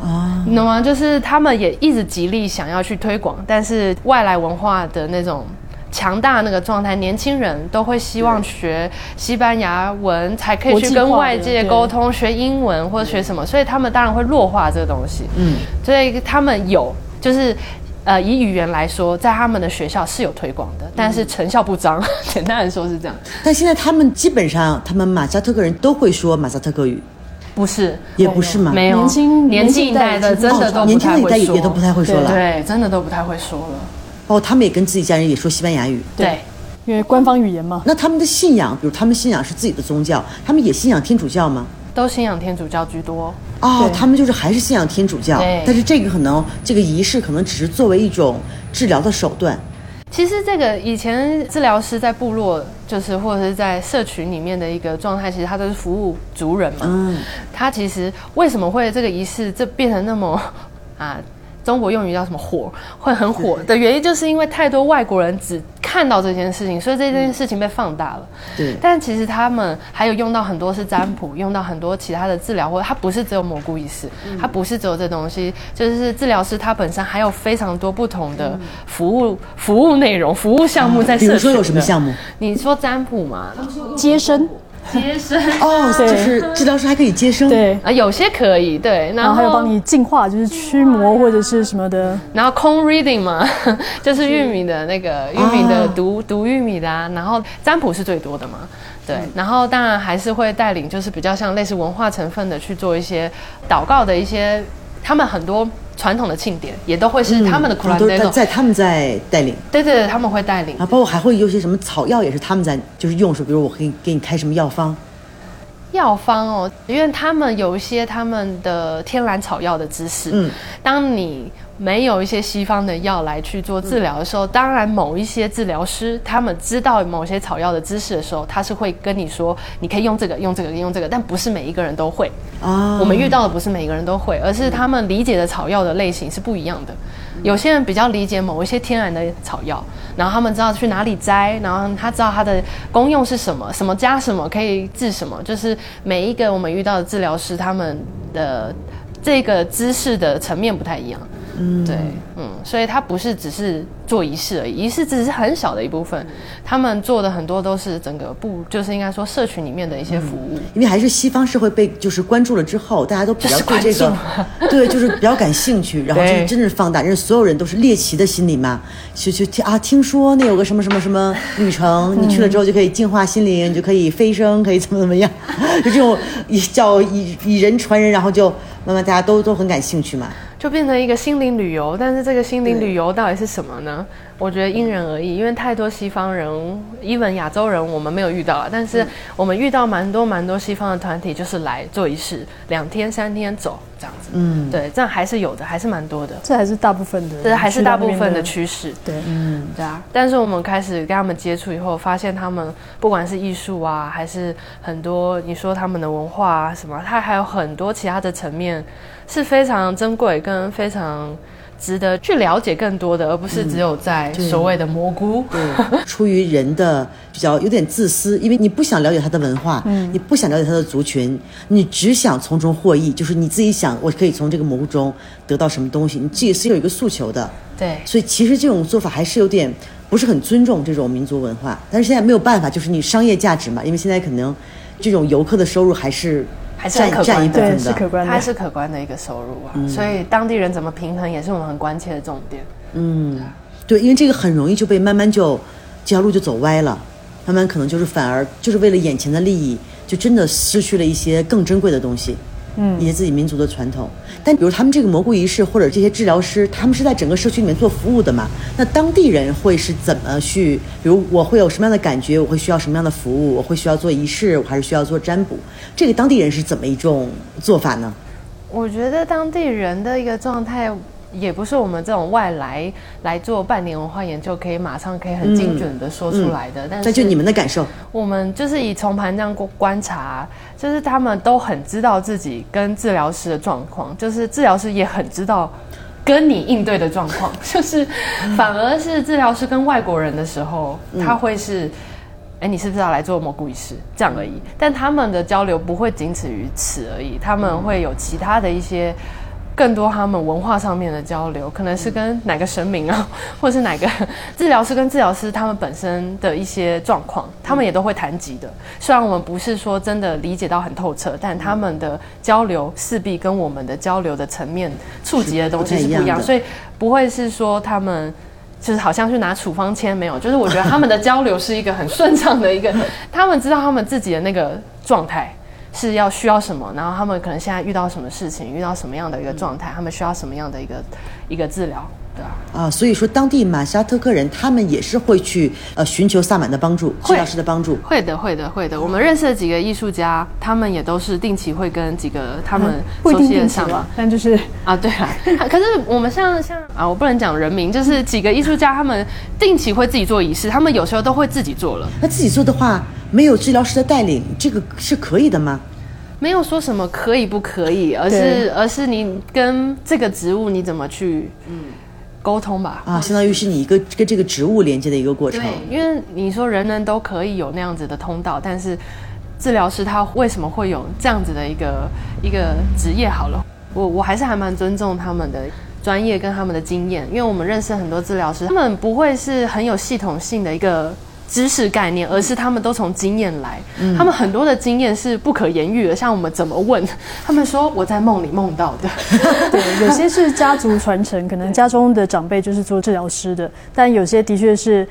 啊，你懂吗？就是他们也一直极力想要去推广，但是外来文化的那种。强大那个状态，年轻人都会希望学西班牙文，才可以去跟外界沟通，学英文或者学什么，所以他们当然会弱化这个东西。嗯，所以他们有，就是呃，以语言来说，在他们的学校是有推广的，但是成效不彰。简单来说是这样。但现在他们基本上，他们马萨特克人都会说马萨特克语，不是？也不是嘛？没有，年轻年轻一代的真的都年轻一代也都不太会说了，对，真的都不太会说了。哦，他们也跟自己家人也说西班牙语，对，因为官方语言嘛。那他们的信仰，比如他们信仰是自己的宗教，他们也信仰天主教吗？都信仰天主教居多。哦，他们就是还是信仰天主教，但是这个可能这个仪式可能只是作为一种治疗的手段。其实这个以前治疗师在部落，就是或者是在社群里面的一个状态，其实他都是服务族人嘛。嗯，他其实为什么会这个仪式这变成那么啊？中国用语叫什么火会很火的原因，就是因为太多外国人只看到这件事情，所以这件事情被放大了。对，但其实他们还有用到很多是占卜，用到很多其他的治疗，或者它不是只有蘑菇仪式，它不是只有这东西，就是治疗师他本身还有非常多不同的服务服务内容、服务项目在。比如说有什么项目？你说占卜嘛，接生。接生。哦，就是治疗师还可以接生，对。啊，有些可以，对，然后还有帮你净化，就是驱魔或者是什么的。然后空 reading 嘛，就是玉米的那个玉米的读读玉米的，然后占卜是最多的嘛，对，然后当然还是会带领，就是比较像类似文化成分的去做一些祷告的一些，他们很多。传统的庆典也都会是他们的都是在在他们在带领，对对对，他们会带领。啊，包括还会有些什么草药也是他们在就是用，是比如我可以给你开什么药方，药方哦，因为他们有一些他们的天然草药的知识，嗯，当你。没有一些西方的药来去做治疗的时候，当然某一些治疗师他们知道某些草药的知识的时候，他是会跟你说，你可以用这个，用这个，用这个，但不是每一个人都会。啊，我们遇到的不是每一个人都会，而是他们理解的草药的类型是不一样的。有些人比较理解某一些天然的草药，然后他们知道去哪里摘，然后他知道它的功用是什么，什么加什么可以治什么，就是每一个我们遇到的治疗师他们的这个知识的层面不太一样。嗯，对，嗯，所以它不是只是做仪式而已，仪式只是很小的一部分，他们做的很多都是整个部，就是应该说社群里面的一些服务。因为还是西方社会被就是关注了之后，大家都比较对这个，对，就是比较感兴趣，然后就真的是放大，因为所有人都是猎奇的心理嘛，去去听啊，听说那有个什么什么什么旅程，你去了之后就可以净化心灵，就可以飞升，可以怎么怎么样，就这种以叫以以人传人，然后就慢慢大家都都很感兴趣嘛。就变成一个心灵旅游，但是这个心灵旅游到底是什么呢？我觉得因人而异，因为太多西方人，even 亚洲人，我们没有遇到，但是我们遇到蛮多蛮多西方的团体，就是来做仪式，两天三天走这样子。嗯，对，这样还是有的，还是蛮多的。这还是大部分的，这还是大部分的趋势。对，嗯，对啊。但是我们开始跟他们接触以后，发现他们不管是艺术啊，还是很多你说他们的文化啊什么，它还有很多其他的层面。是非常珍贵跟非常值得去了解更多的，而不是只有在所谓的蘑菇。对，出于人的比较有点自私，因为你不想了解他的文化，嗯，你不想了解他的族群，你只想从中获益，就是你自己想我可以从这个蘑菇中得到什么东西，你自己是有一个诉求的。对，所以其实这种做法还是有点不是很尊重这种民族文化。但是现在没有办法，就是你商业价值嘛，因为现在可能这种游客的收入还是。还是很可观的，是可观的，它是可观的一个收入啊。所以当地人怎么平衡，也是我们很关切的重点。嗯，对，因为这个很容易就被慢慢就这条路就走歪了，慢慢可能就是反而就是为了眼前的利益，就真的失去了一些更珍贵的东西。嗯，一些自己民族的传统。但比如他们这个蘑菇仪式或者这些治疗师，他们是在整个社区里面做服务的嘛？那当地人会是怎么去？比如我会有什么样的感觉？我会需要什么样的服务？我会需要做仪式，我还是需要做占卜？这个当地人是怎么一种做法呢？我觉得当地人的一个状态。也不是我们这种外来来做半年文化研究，可以马上可以很精准的说出来的。但是，那就你们的感受，我们就是以从盘这样观察，就是他们都很知道自己跟治疗师的状况，就是治疗师也很知道跟你应对的状况，就是反而是治疗师跟外国人的时候，他会是，哎，你是不是要来做蘑菇仪式这样而已？但他们的交流不会仅此于此而已，他们会有其他的一些。更多他们文化上面的交流，可能是跟哪个神明啊，或者是哪个治疗师跟治疗师他们本身的一些状况，他们也都会谈及的。虽然我们不是说真的理解到很透彻，但他们的交流势必跟我们的交流的层面触及的东西是不一样，所以不会是说他们就是好像去拿处方签没有，就是我觉得他们的交流是一个很顺畅的一个，他们知道他们自己的那个状态。是要需要什么，然后他们可能现在遇到什么事情，遇到什么样的一个状态，他们需要什么样的一个一个治疗，对啊。啊，所以说当地马夏特克人他们也是会去呃寻求萨满的帮助，治疗师的帮助。会的，会的，会的。我们认识的几个艺术家，他们也都是定期会跟几个他们熟悉的萨满，但就是啊，对啊。可是我们像像啊，我不能讲人名，就是几个艺术家，他们定期会自己做仪式，他们有时候都会自己做了。那自己做的话。没有治疗师的带领，这个是可以的吗？没有说什么可以不可以，而是而是你跟这个植物你怎么去嗯沟通吧？啊，相当于是你一个跟这个植物连接的一个过程。对，因为你说人人都可以有那样子的通道，但是治疗师他为什么会有这样子的一个一个职业？好了，我我还是还蛮尊重他们的专业跟他们的经验，因为我们认识很多治疗师，他们不会是很有系统性的一个。知识概念，而是他们都从经验来，他们很多的经验是不可言喻的。像我们怎么问，他们说我在梦里梦到的。对，有些是家族传承，可能家中的长辈就是做治疗师的，但有些的确是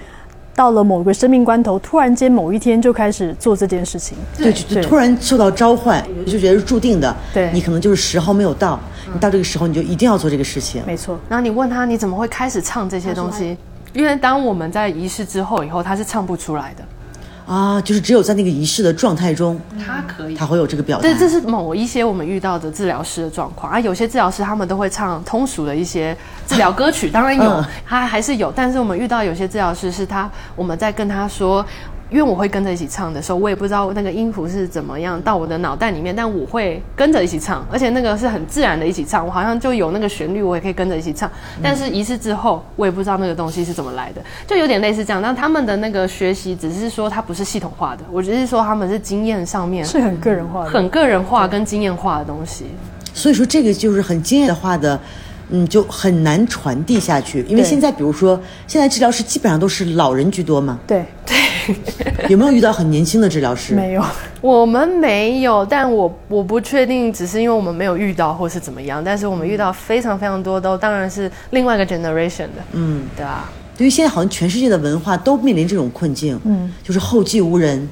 到了某个生命关头，突然间某一天就开始做这件事情。对，就突然受到召唤，就觉得是注定的。对，你可能就是时候没有到，你到这个时候你就一定要做这个事情。没错。然后你问他你怎么会开始唱这些东西？因为当我们在仪式之后以后，他是唱不出来的，啊，就是只有在那个仪式的状态中，他可以，他会有这个表达。对，这是某一些我们遇到的治疗师的状况啊。有些治疗师他们都会唱通俗的一些治疗歌曲，当然有，他还是有。但是我们遇到有些治疗师是他，我们在跟他说。因为我会跟着一起唱的时候，我也不知道那个音符是怎么样到我的脑袋里面，但我会跟着一起唱，而且那个是很自然的一起唱，我好像就有那个旋律，我也可以跟着一起唱。但是一次之后，我也不知道那个东西是怎么来的，就有点类似这样。但他们的那个学习只是说它不是系统化的，我只是说他们是经验上面是很个人化的、很个人化跟经验化的东西。所以说这个就是很经验化的，嗯，就很难传递下去。因为现在比如说现在治疗师基本上都是老人居多嘛，对对。有没有遇到很年轻的治疗师？没有，我们没有，但我我不确定，只是因为我们没有遇到，或是怎么样。但是我们遇到非常非常多，都当然是另外一个 generation 的。嗯，对啊。对于现在好像全世界的文化都面临这种困境，嗯，就是后继无人。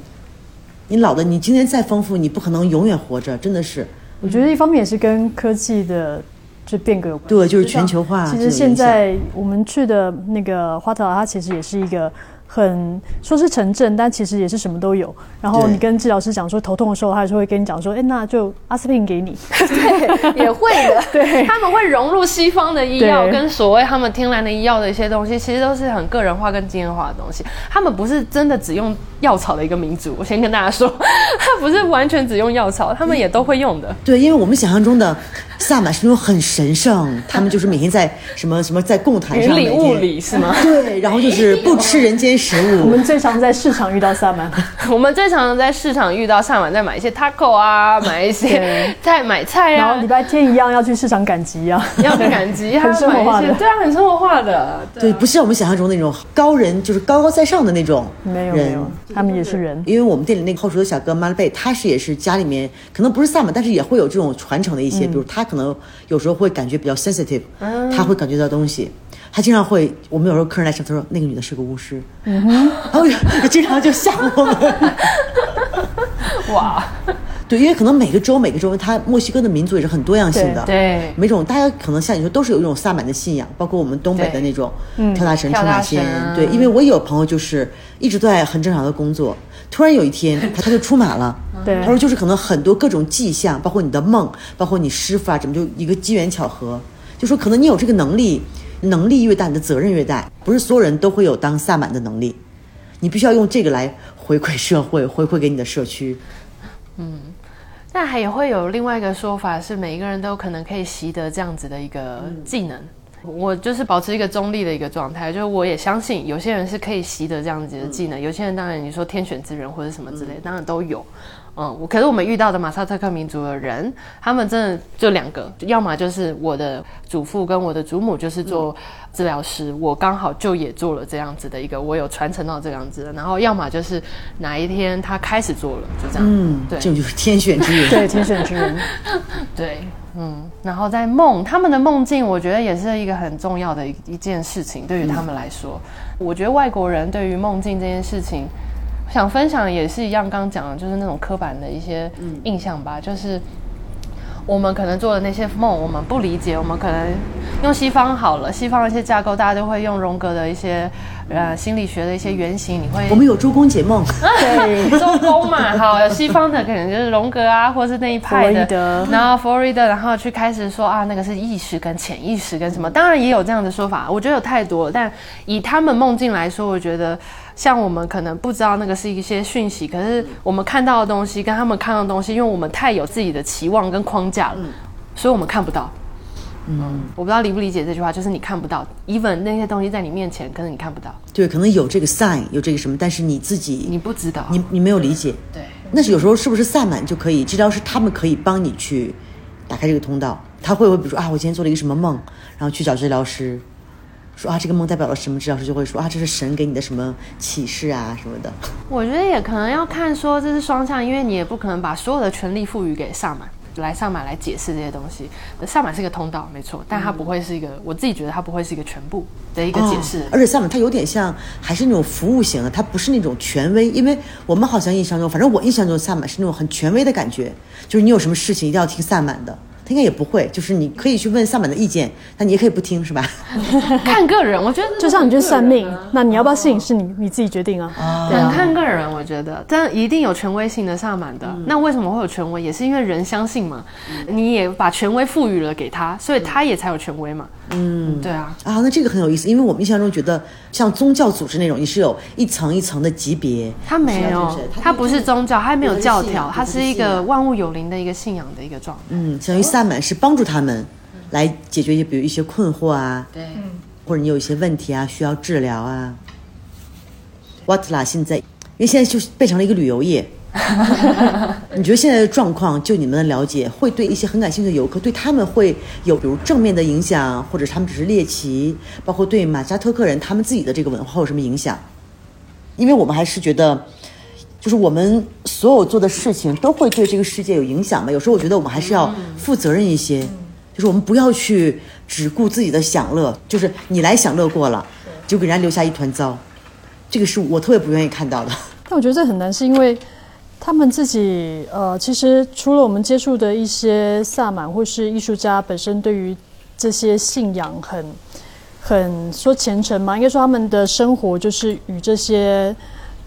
你老的，你今天再丰富，你不可能永远活着，真的是。我觉得一方面也是跟科技的就变革有关。对，就是全球化。其实现在我们去的那个花特，它其实也是一个。很说是城镇，但其实也是什么都有。然后你跟治疗师讲说头痛的时候，他就会跟你讲说：“哎，那就阿司匹林给你。”对，也会的。对，他们会融入西方的医药跟所谓他们天然的医药的一些东西，其实都是很个人化跟经验化的东西。他们不是真的只用药草的一个民族。我先跟大家说，他不是完全只用药草，他们也都会用的。对，因为我们想象中的萨满是那种很神圣，他们就是每天在什么什么在供坛上，云里雾里是吗？对，然后就是不吃人间。食物，我们最常在市场遇到萨满。我们最常在市场遇到萨满，在买一些 taco 啊，买一些在买菜啊。然后礼拜天一样要去市场赶集啊，要去赶集，很生活化的，对啊，很生活化的。对，不像我们想象中那种高人，就是高高在上的那种。没有没有，他们也是人。因为我们店里那个后厨的小哥马勒贝，他是也是家里面可能不是萨满，但是也会有这种传承的一些，比如他可能有时候会感觉比较 sensitive，他会感觉到东西。他经常会，我们有时候客人来上，他说那个女的是个巫师，嗯 然后 经常就吓我们。哇，对，因为可能每个州每个州，它墨西哥的民族也是很多样性的。对每种大家可能像你说，都是有一种萨满的信仰，包括我们东北的那种跳大神、出跳马仙。对，因为我有朋友就是一直都在很正常的工作，突然有一天他他就出马了。对他说就是可能很多各种迹象，包括你的梦，包括你师傅啊，怎么就一个机缘巧合，就说可能你有这个能力，能力越大，你的责任越大，不是所有人都会有当萨满的能力，你必须要用这个来回馈社会，回馈给你的社区。嗯，那还也会有另外一个说法，是每一个人都可能可以习得这样子的一个技能。我就是保持一个中立的一个状态，就是我也相信有些人是可以习得这样子的技能，有些人当然你说天选之人或者什么之类，当然都有。嗯，我可是我们遇到的马萨特克民族的人，他们真的就两个，要么就是我的祖父跟我的祖母就是做治疗师，我刚好就也做了这样子的一个，我有传承到这样子的，然后要么就是哪一天他开始做了，就这样。嗯，对这种就是天选之人。对，天选之人。对，嗯，然后在梦，他们的梦境，我觉得也是一个很重要的一一件事情，对于他们来说，我觉得外国人对于梦境这件事情，想分享也是一样，刚刚讲的就是那种刻板的一些印象吧，就是。我们可能做的那些梦，我们不理解。我们可能用西方好了，西方的一些架构，大家都会用荣格的一些呃心理学的一些原型。你会我们有周公解梦，对，周公嘛，好，有西方的可能就是荣格啊，或是那一派的德，然后弗洛伊德，然后去开始说啊，那个是意识跟潜意识跟什么，当然也有这样的说法，我觉得有太多了，但以他们梦境来说，我觉得像我们可能不知道那个是一些讯息，可是我们看到的东西跟他们看到的东西，因为我们太有自己的期望跟框架了，所以我们看不到。嗯，我不知道理不理解这句话，就是你看不到，even 那些东西在你面前，可能你看不到，对，可能有这个 sign，有这个什么，但是你自己你不知道。你你没有理解。对，那是有时候是不是萨满就可以？治疗师他们可以帮你去打开这个通道。他会不会比如说啊，我今天做了一个什么梦，然后去找治疗师，说啊这个梦代表了什么？治疗师就会说啊这是神给你的什么启示啊什么的。我觉得也可能要看说这是双向，因为你也不可能把所有的权利赋予给萨满。来萨满来解释这些东西，萨满是一个通道，没错，但它不会是一个，我自己觉得它不会是一个全部的一个解释。哦而且萨满它有点像还是那种服务型的，它不是那种权威。因为我们好像印象中，反正我印象中萨满是那种很权威的感觉，就是你有什么事情一定要听萨满的。他应该也不会，就是你可以去问萨满的意见，但你也可以不听，是吧？看个人，我觉得就像你去算命，那你要不要信是你你自己决定啊。对很啊，看个人，我觉得，但一定有权威性的萨满的。那为什么会有权威？也是因为人相信嘛，你也把权威赋予了给他，所以他也才有权威嘛。嗯，对啊，啊，那这个很有意思，因为我们印象中觉得像宗教组织那种，你是有一层一层的级别。他没有是是，他不是宗教，他没有教条，它是一个万物有灵的一个信仰的一个状态。嗯，相当于萨满是帮助他们来解决一些，比如一些困惑啊，对，或者你有一些问题啊，需要治疗啊。What 啦？现在，因为现在就是变成了一个旅游业。你觉得现在的状况，就你们的了解，会对一些很感兴趣的游客，对他们会有比如正面的影响，或者他们只是猎奇，包括对马加特克人他们自己的这个文化有什么影响？因为我们还是觉得，就是我们所有做的事情都会对这个世界有影响嘛。有时候我觉得我们还是要负责任一些，就是我们不要去只顾自己的享乐，就是你来享乐过了，就给人家留下一团糟，这个是我特别不愿意看到的。但我觉得这很难，是因为他们自己呃，其实除了我们接触的一些萨满或是艺术家本身对于这些信仰很很说虔诚嘛，应该说他们的生活就是与这些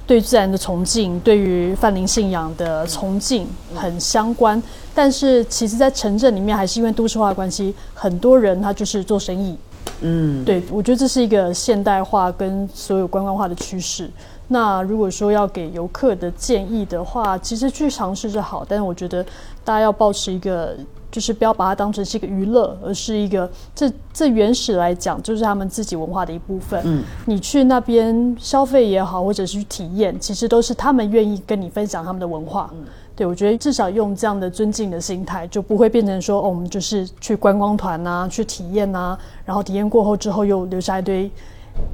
对自然的崇敬，对于泛灵信仰的崇敬很相关。但是其实，在城镇里面，还是因为都市化的关系，很多人他就是做生意，嗯，对，我觉得这是一个现代化跟所有观光化的趋势。那如果说要给游客的建议的话，其实去尝试是好，但是我觉得大家要保持一个，就是不要把它当成是一个娱乐，而是一个这这原始来讲就是他们自己文化的一部分。嗯，你去那边消费也好，或者是去体验，其实都是他们愿意跟你分享他们的文化。对，我觉得至少用这样的尊敬的心态，就不会变成说，哦，我们就是去观光团啊，去体验啊，然后体验过后之后又留下一堆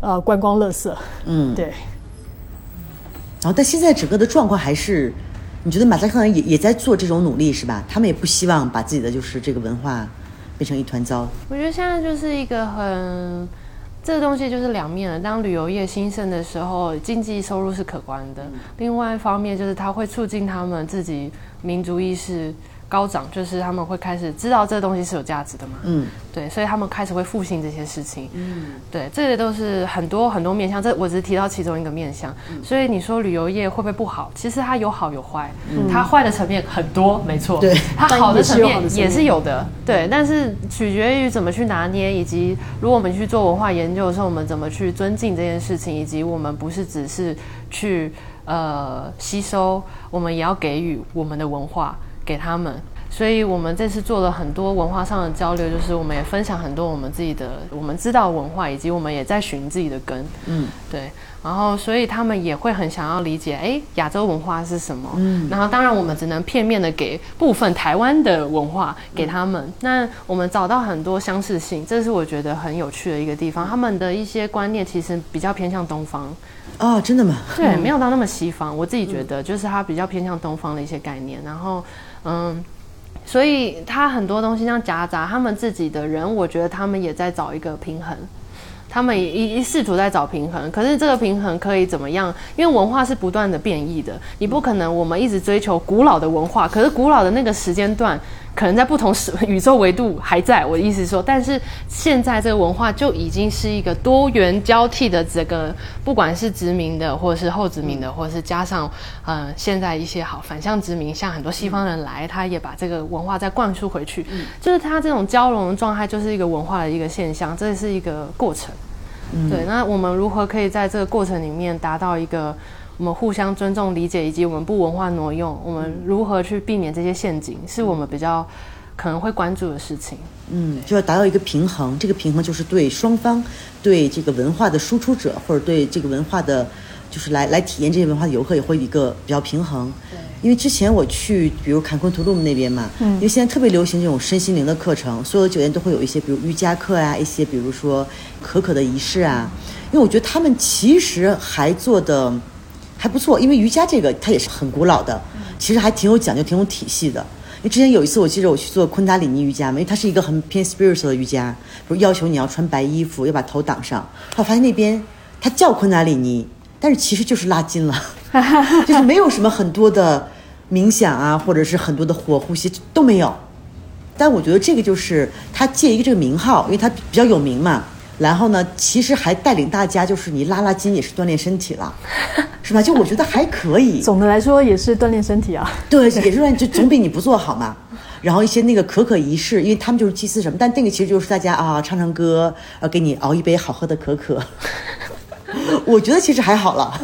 呃观光垃圾。嗯，对，然后但现在整个的状况还是，你觉得马赛克人也也在做这种努力是吧？他们也不希望把自己的就是这个文化变成一团糟。我觉得现在就是一个很这个东西就是两面的。当旅游业兴盛的时候，经济收入是可观的；另外一方面，就是它会促进他们自己民族意识。高涨，就是他们会开始知道这个东西是有价值的嘛？嗯，对，所以他们开始会复兴这些事情。嗯，对，这些都是很多很多面向，这我只是提到其中一个面向。所以你说旅游业会不会不好？其实它有好有坏，它坏的层面很多，没错。对，它好的层面也是有的。对，但是取决于怎么去拿捏，以及如果我们去做文化研究的时候，我们怎么去尊敬这件事情，以及我们不是只是去呃吸收，我们也要给予我们的文化。给他们，所以我们这次做了很多文化上的交流，就是我们也分享很多我们自己的我们知道文化，以及我们也在寻自己的根。嗯，对。然后，所以他们也会很想要理解，哎，亚洲文化是什么？嗯。然后，当然我们只能片面的给部分台湾的文化给他们。那我们找到很多相似性，这是我觉得很有趣的一个地方。他们的一些观念其实比较偏向东方。哦，真的吗？对，没有到那么西方。我自己觉得，就是它比较偏向东方的一些概念。然后。嗯，所以他很多东西像夹杂，他们自己的人，我觉得他们也在找一个平衡，他们一一试图在找平衡。可是这个平衡可以怎么样？因为文化是不断的变异的，你不可能我们一直追求古老的文化，可是古老的那个时间段。可能在不同时宇宙维度还在，我的意思是说，但是现在这个文化就已经是一个多元交替的这个，不管是殖民的，或者是后殖民的，或者是加上嗯现在一些好反向殖民，像很多西方人来，他也把这个文化再灌输回去，就是他这种交融的状态，就是一个文化的一个现象，这是一个过程。对，那我们如何可以在这个过程里面达到一个？我们互相尊重、理解，以及我们不文化挪用，我们如何去避免这些陷阱，是我们比较可能会关注的事情。嗯，就要达到一个平衡，这个平衡就是对双方，对这个文化的输出者，或者对这个文化的，就是来来体验这些文化的游客，也会一个比较平衡。对，因为之前我去，比如坎昆图鲁姆那边嘛，嗯，因为现在特别流行这种身心灵的课程，所有的酒店都会有一些，比如瑜伽课啊，一些比如说可可的仪式啊，因为我觉得他们其实还做的。还不错，因为瑜伽这个它也是很古老的，其实还挺有讲究、挺有体系的。因为之前有一次我记得我去做昆达里尼瑜伽嘛，因为它是一个很偏 spiritual 的瑜伽，不是要求你要穿白衣服，要把头挡上。我发现那边它叫昆达里尼，但是其实就是拉筋了，就是没有什么很多的冥想啊，或者是很多的火呼吸都没有。但我觉得这个就是他借一个这个名号，因为他比较有名嘛。然后呢，其实还带领大家，就是你拉拉筋也是锻炼身体了，是吧？就我觉得还可以。总的来说也是锻炼身体啊。对，也是锻炼，就总比你不做好嘛。然后一些那个可可仪式，因为他们就是祭祀什么，但那个其实就是大家啊唱唱歌，呃给你熬一杯好喝的可可。我觉得其实还好了。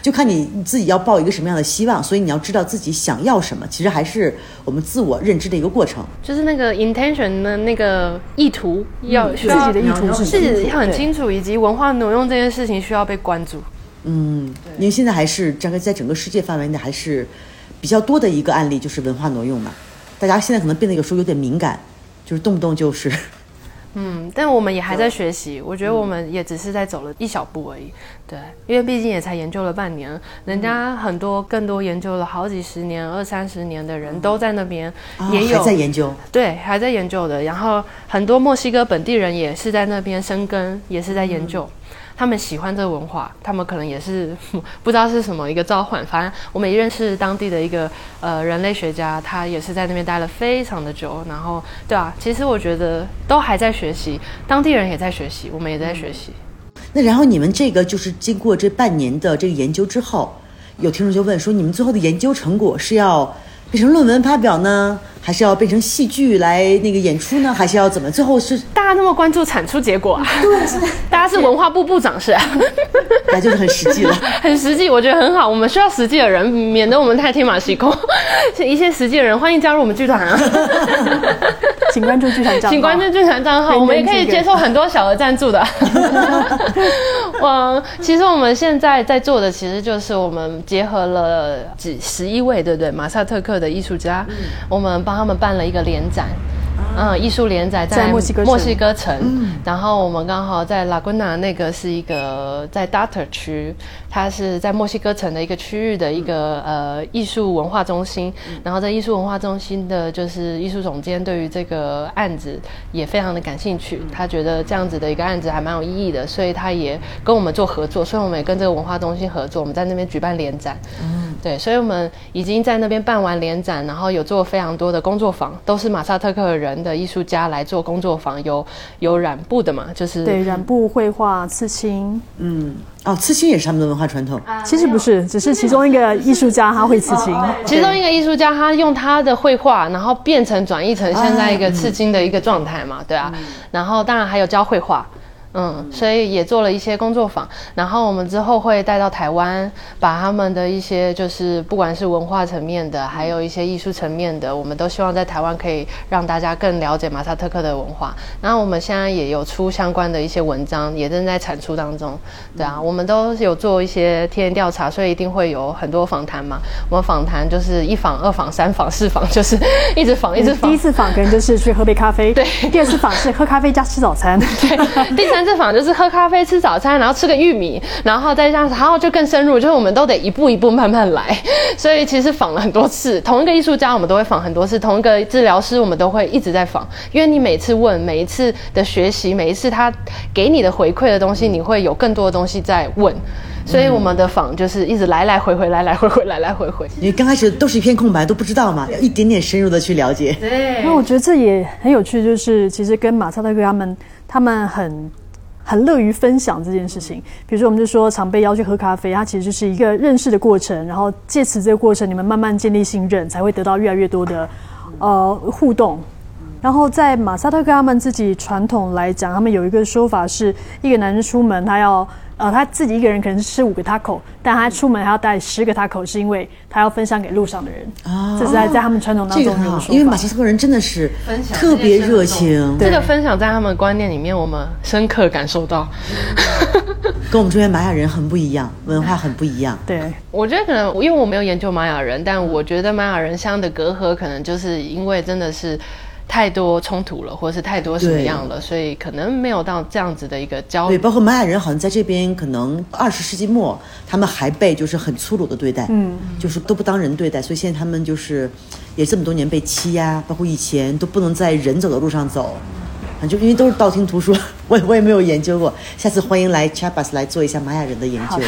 就看你自己要抱一个什么样的希望，所以你要知道自己想要什么。其实还是我们自我认知的一个过程，就是那个 intention 的那个意图要自己的意图是自己很清楚，以及文化挪用这件事情需要被关注。嗯，因为现在还是整个在整个世界范围内还是比较多的一个案例，就是文化挪用嘛。大家现在可能变得有时候有点敏感，就是动不动就是。嗯，但我们也还在学习。我觉得我们也只是在走了一小步而已。对，因为毕竟也才研究了半年，人家很多更多研究了好几十年、二三十年的人都在那边，也有在研究。对，还在研究的。然后很多墨西哥本地人也是在那边生根，也是在研究。他们喜欢这个文化，他们可能也是 不知道是什么一个召唤。反正我们也认识当地的一个呃人类学家，他也是在那边待了非常的久。然后，对啊，其实我觉得都还在学习，当地人也在学习，我们也在学习。那然后你们这个就是经过这半年的这个研究之后，有听众就问说，你们最后的研究成果是要？变成论文发表呢，还是要变成戏剧来那个演出呢？还是要怎么？最后是大家那么关注产出结果啊？对，是大家是文化部部长是？啊 那就是很实际了，很实际，我觉得很好。我们需要实际的人，免得我们太天马行空。一些实际的人，欢迎加入我们剧团啊！请关注剧团账号，请关注剧团账号，我们也可以接受很多小额赞助的。我其实我们现在在做的，其实就是我们结合了几十一位，对不对？马萨特克的艺术家，我们帮他们办了一个联展。嗯，艺术联展在墨西哥墨西哥城，然后我们刚好在拉古纳那个是一个在 Data 区，它是在墨西哥城的一个区域的一个呃艺术文化中心，然后在艺术文化中心的就是艺术总监对于这个案子也非常的感兴趣，他觉得这样子的一个案子还蛮有意义的，所以他也跟我们做合作，所以我们也跟这个文化中心合作，我们在那边举办联展，对，所以我们已经在那边办完联展，然后有做非常多的工作坊，都是马萨特克人的艺术家来做工作坊，有有染布的嘛，就是对，染布、绘画、刺青，嗯，哦，刺青也是他们的文化传统。其实不是，只是其中一个艺术家他会刺青。其中一个艺术家，他用他的绘画，然后变成转译成现在一个刺青的一个状态嘛，对啊。然后当然还有教绘画，嗯，所以也做了一些工作坊。然后我们之后会带到台湾，把他们的一些就是不管是文化层面的，还有一些艺术层面的，我们都希望在台湾可以让大家更了解马萨特克的文化。然后我们现在也有出相关的一些文章，也正在产出当中。对啊，我们都有做一些田野调查，所以一定会有很多访谈嘛。我们访谈就是一访、二访、三访、四访，就是一直访，一直访第一。次访可能就是去喝杯咖啡，对第二次访是喝咖啡加吃早餐，对第三次访就是喝咖啡、吃早餐，然后吃个玉米，然后再这样子，然后就更深入，就是我们都得一步一步慢慢来。所以其实访了很多次，同一个艺术家我们都会访很多次，同一个治疗师我们都会一直在访，因为你每次问，每一次的学习，每一次他给你的回馈的东西，你会有更多的东西在问。所以我们的访就是一直来来回回，来来回回，来来回回。因为刚开始都是一片空白，都不知道嘛，要一点点深入的去了解。对那我觉得这也很有趣，就是其实跟马萨特哥他们，他们很很乐于分享这件事情。比如说，我们就说常被邀去喝咖啡，它其实就是一个认识的过程，然后借此这个过程，你们慢慢建立信任，才会得到越来越多的呃互动。然后在马萨特克他们自己传统来讲，他们有一个说法是，一个男人出门他要呃他自己一个人可能是吃五个 taco，但他出门还要带十个 taco，是因为他要分享给路上的人。啊这是在在他们传统当中有说，法。因为马萨特克人真的是分享特别热情，这个分享在他们观念里面，我们深刻感受到。跟我们这边玛雅人很不一样，文化很不一样。对。我觉得可能因为我没有研究玛雅人，但我觉得玛雅人相的隔阂，可能就是因为真的是太多冲突了，或者是太多什么样了，所以可能没有到这样子的一个交对，包括玛雅人好像在这边，可能二十世纪末，他们还被就是很粗鲁的对待，嗯，就是都不当人对待，所以现在他们就是也这么多年被欺压，包括以前都不能在人走的路上走，啊，就因为都是道听途说，我也我也没有研究过，下次欢迎来 Chabas 来做一下玛雅人的研究，好的。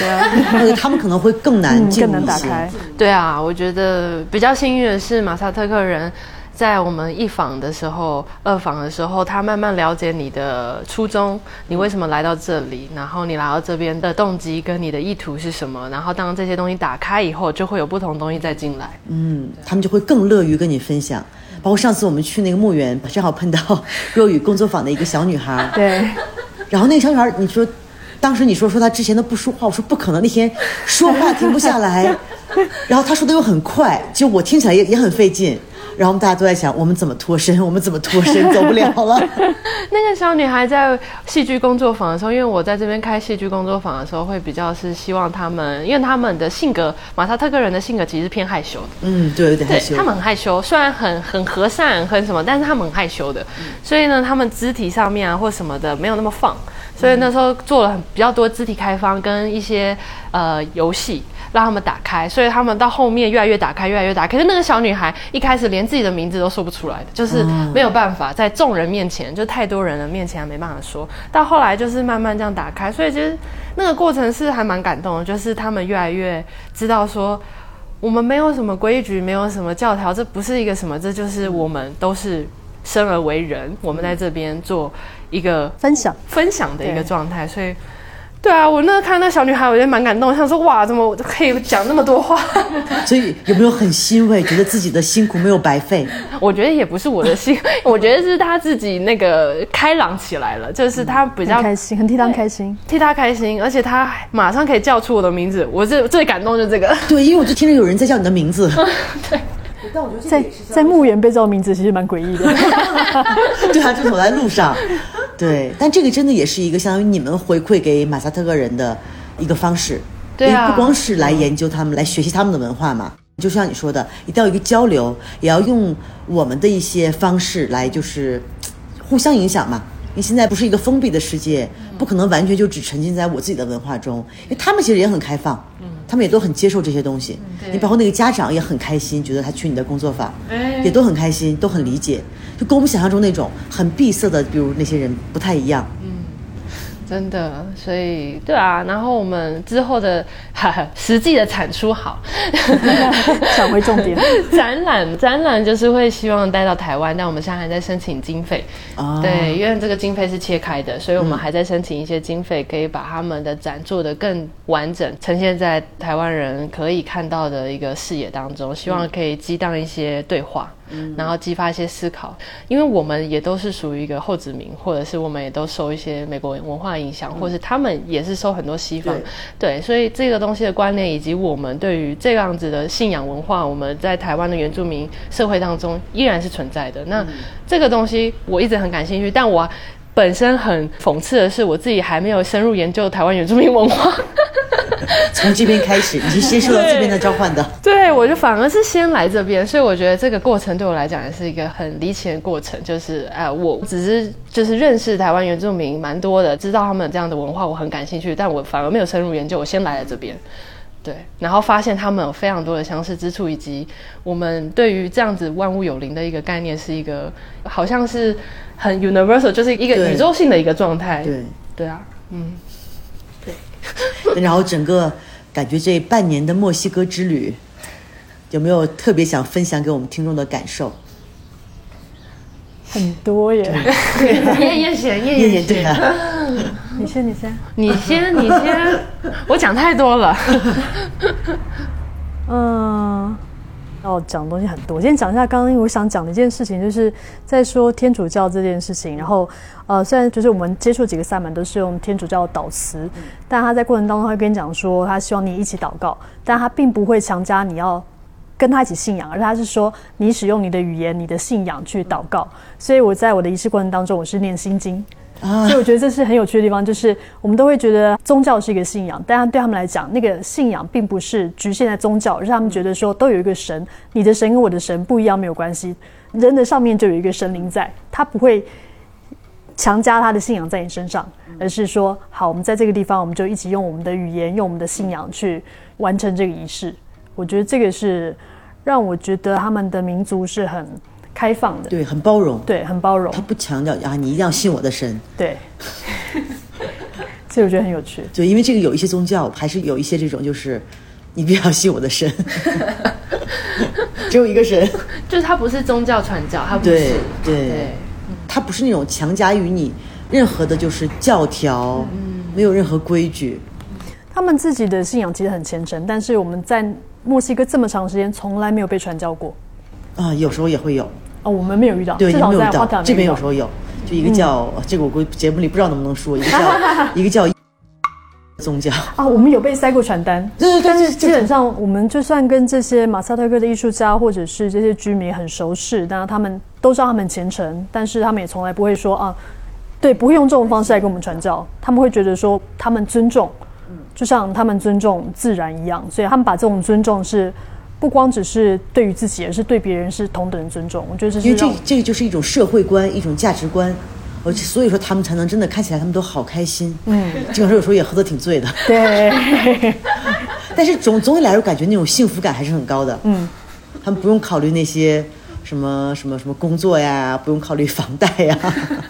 我觉得他们可能会更难进入一些。能打开。对啊，我觉得比较幸运的是，马萨特克人在我们一访的时候、二访的时候，他慢慢了解你的初衷，你为什么来到这里，然后你来到这边的动机跟你的意图是什么，然后当这些东西打开以后，就会有不同东西再进来。嗯，他们就会更乐于跟你分享。包括上次我们去那个墓园，正好碰到若雨工作坊的一个小女孩，对，然后那个小女孩，你说，当时你说说她之前都不说话，我说不可能，那天说话停不下来，然后她说的又很快，就我听起来也也很费劲。然后我们大家都在想，我们怎么脱身？我们怎么脱身？走不了了。那个小女孩在戏剧工作坊的时候，因为我在这边开戏剧工作坊的时候，会比较是希望他们，因为他们的性格，马萨特克人的性格其实是偏害羞的。嗯，对，有点害羞。他们很害羞，虽然很很和善，很什么，但是他们很害羞的，所以呢，他们肢体上面啊或什么的没有那么放，所以那时候做了很比较多肢体开放跟一些呃游戏。让他们打开，所以他们到后面越来越打开，越来越打开。可是那个小女孩一开始连自己的名字都说不出来的，就是没有办法在众人面前，就太多人的面前没办法说。到后来就是慢慢这样打开，所以其实那个过程是还蛮感动的，就是他们越来越知道说，我们没有什么规矩，没有什么教条，这不是一个什么，这就是我们都是生而为人，我们在这边做一个分享。分享的一个状态，所以。对啊，我那个看那小女孩，我觉得蛮感动，我想说哇，怎么我可以讲那么多话？所以有没有很欣慰，觉得自己的辛苦没有白费？我觉得也不是我的辛，我觉得是她自己那个开朗起来了，就是她比较很开心，很替他们开心。替她开心，而且她马上可以叫出我的名字，我最最感动就是这个。对，因为我就听到有人在叫你的名字。对。但我觉得在在墓园被叫名字，其实蛮诡异的。对啊，就走在路上。对，但这个真的也是一个相当于你们回馈给马萨特克人的一个方式。对啊因为不光是来研究他们，来学习他们的文化嘛。就像你说的，一定要有一个交流，也要用我们的一些方式来，就是 互相影响嘛。因为现在不是一个封闭的世界，不可能完全就只沉浸在我自己的文化中。因为他们其实也很开放，他们也都很接受这些东西。你包括那个家长也很开心，觉得他去你的工作坊，也都很开心，都很理解，就跟我们想象中那种很闭塞的，比如那些人不太一样。嗯真的，所以对啊，然后我们之后的哈哈实际的产出好，转回重点，展览展览就是会希望带到台湾，但我们现在还在申请经费，啊。对，因为这个经费是切开的，所以我们还在申请一些经费，可以把他们的展做得更完整，呈现在台湾人可以看到的一个视野当中，希望可以激荡一些对话。然后激发一些思考，因为我们也都是属于一个后殖民，或者是我们也都受一些美国文化影响，或是他们也是受很多西方，对，所以这个东西的观念以及我们对于这样子的信仰文化，我们在台湾的原住民社会当中依然是存在的。那这个东西我一直很感兴趣，但我本身很讽刺的是，我自己还没有深入研究台湾原住民文化。从这边开始，你是先受到这边的召唤的。对，我就反而是先来这边，所以我觉得这个过程对我来讲也是一个很离奇的过程。就是，哎、我只是就是认识台湾原住民蛮多的，知道他们有这样的文化，我很感兴趣，但我反而没有深入研究，我先来了这边。对，然后发现他们有非常多的相似之处，以及我们对于这样子万物有灵的一个概念，是一个好像是很 universal，就是一个宇宙性的一个状态。对，对啊，嗯。然后整个感觉这半年的墨西哥之旅，有没有特别想分享给我们听众的感受？很多耶。燕燕贤，燕燕燕燕对啊，你先，你先。你先，你先，我讲太多了。嗯，要讲的东西很多。我先讲一下刚刚我想讲的一件事情，就是在说天主教这件事情。然后，呃，虽然就是我们接触几个萨满都是用天主教的祷词，但他在过程当中他会跟你讲说，他希望你一起祷告，但他并不会强加你要。跟他一起信仰，而他是说你使用你的语言、你的信仰去祷告。所以我在我的仪式过程当中，我是念心经。所以我觉得这是很有趣的地方，就是我们都会觉得宗教是一个信仰，但对他们来讲，那个信仰并不是局限在宗教，而是他们觉得说都有一个神，你的神跟我的神不一样没有关系，人的上面就有一个神灵在，他不会强加他的信仰在你身上，而是说好，我们在这个地方，我们就一起用我们的语言，用我们的信仰去完成这个仪式。我觉得这个是让我觉得他们的民族是很开放的，对，很包容，对，很包容他，不强调啊，你一定要信我的神。对。所以我觉得很有趣。对，因为这个有一些宗教还是有一些这种，就是你不要信我的神，只有一个神。就是他不是宗教传教，他不对是。对，他不是那种强加于你任何的，就是教条，没有任何规矩。他们自己的信仰其实很虔诚，但是我们在墨西哥这么长时间，从来没有被传教过。啊，有时候也会有，哦，我们没有遇到，对，没有遇到这边有时候有，就一个叫、这个我估计节目里不知道能不能说，一个叫 一个叫宗教，啊，我们有被塞过传单，对对对但是基本上我们就算跟这些马萨特克的艺术家或者是这些居民很熟识，当然他们都知道他们虔诚，但是他们也从来不会说啊，对，不会用这种方式来跟我们传教，他们会觉得说他们尊重，就像他们尊重自然一样，所以他们把这种尊重是不光只是对于自己，而是对别人是同等的尊重。我觉得这是因为这让这个就是一种社会观，一种价值观。而且所以说他们才能真的看起来他们都好开心，嗯，尽管说有时候也喝得挺醉的，对。但是总总体来说感觉那种幸福感还是很高的，嗯，他们不用考虑那些什么什么什么工作呀，不用考虑房贷呀，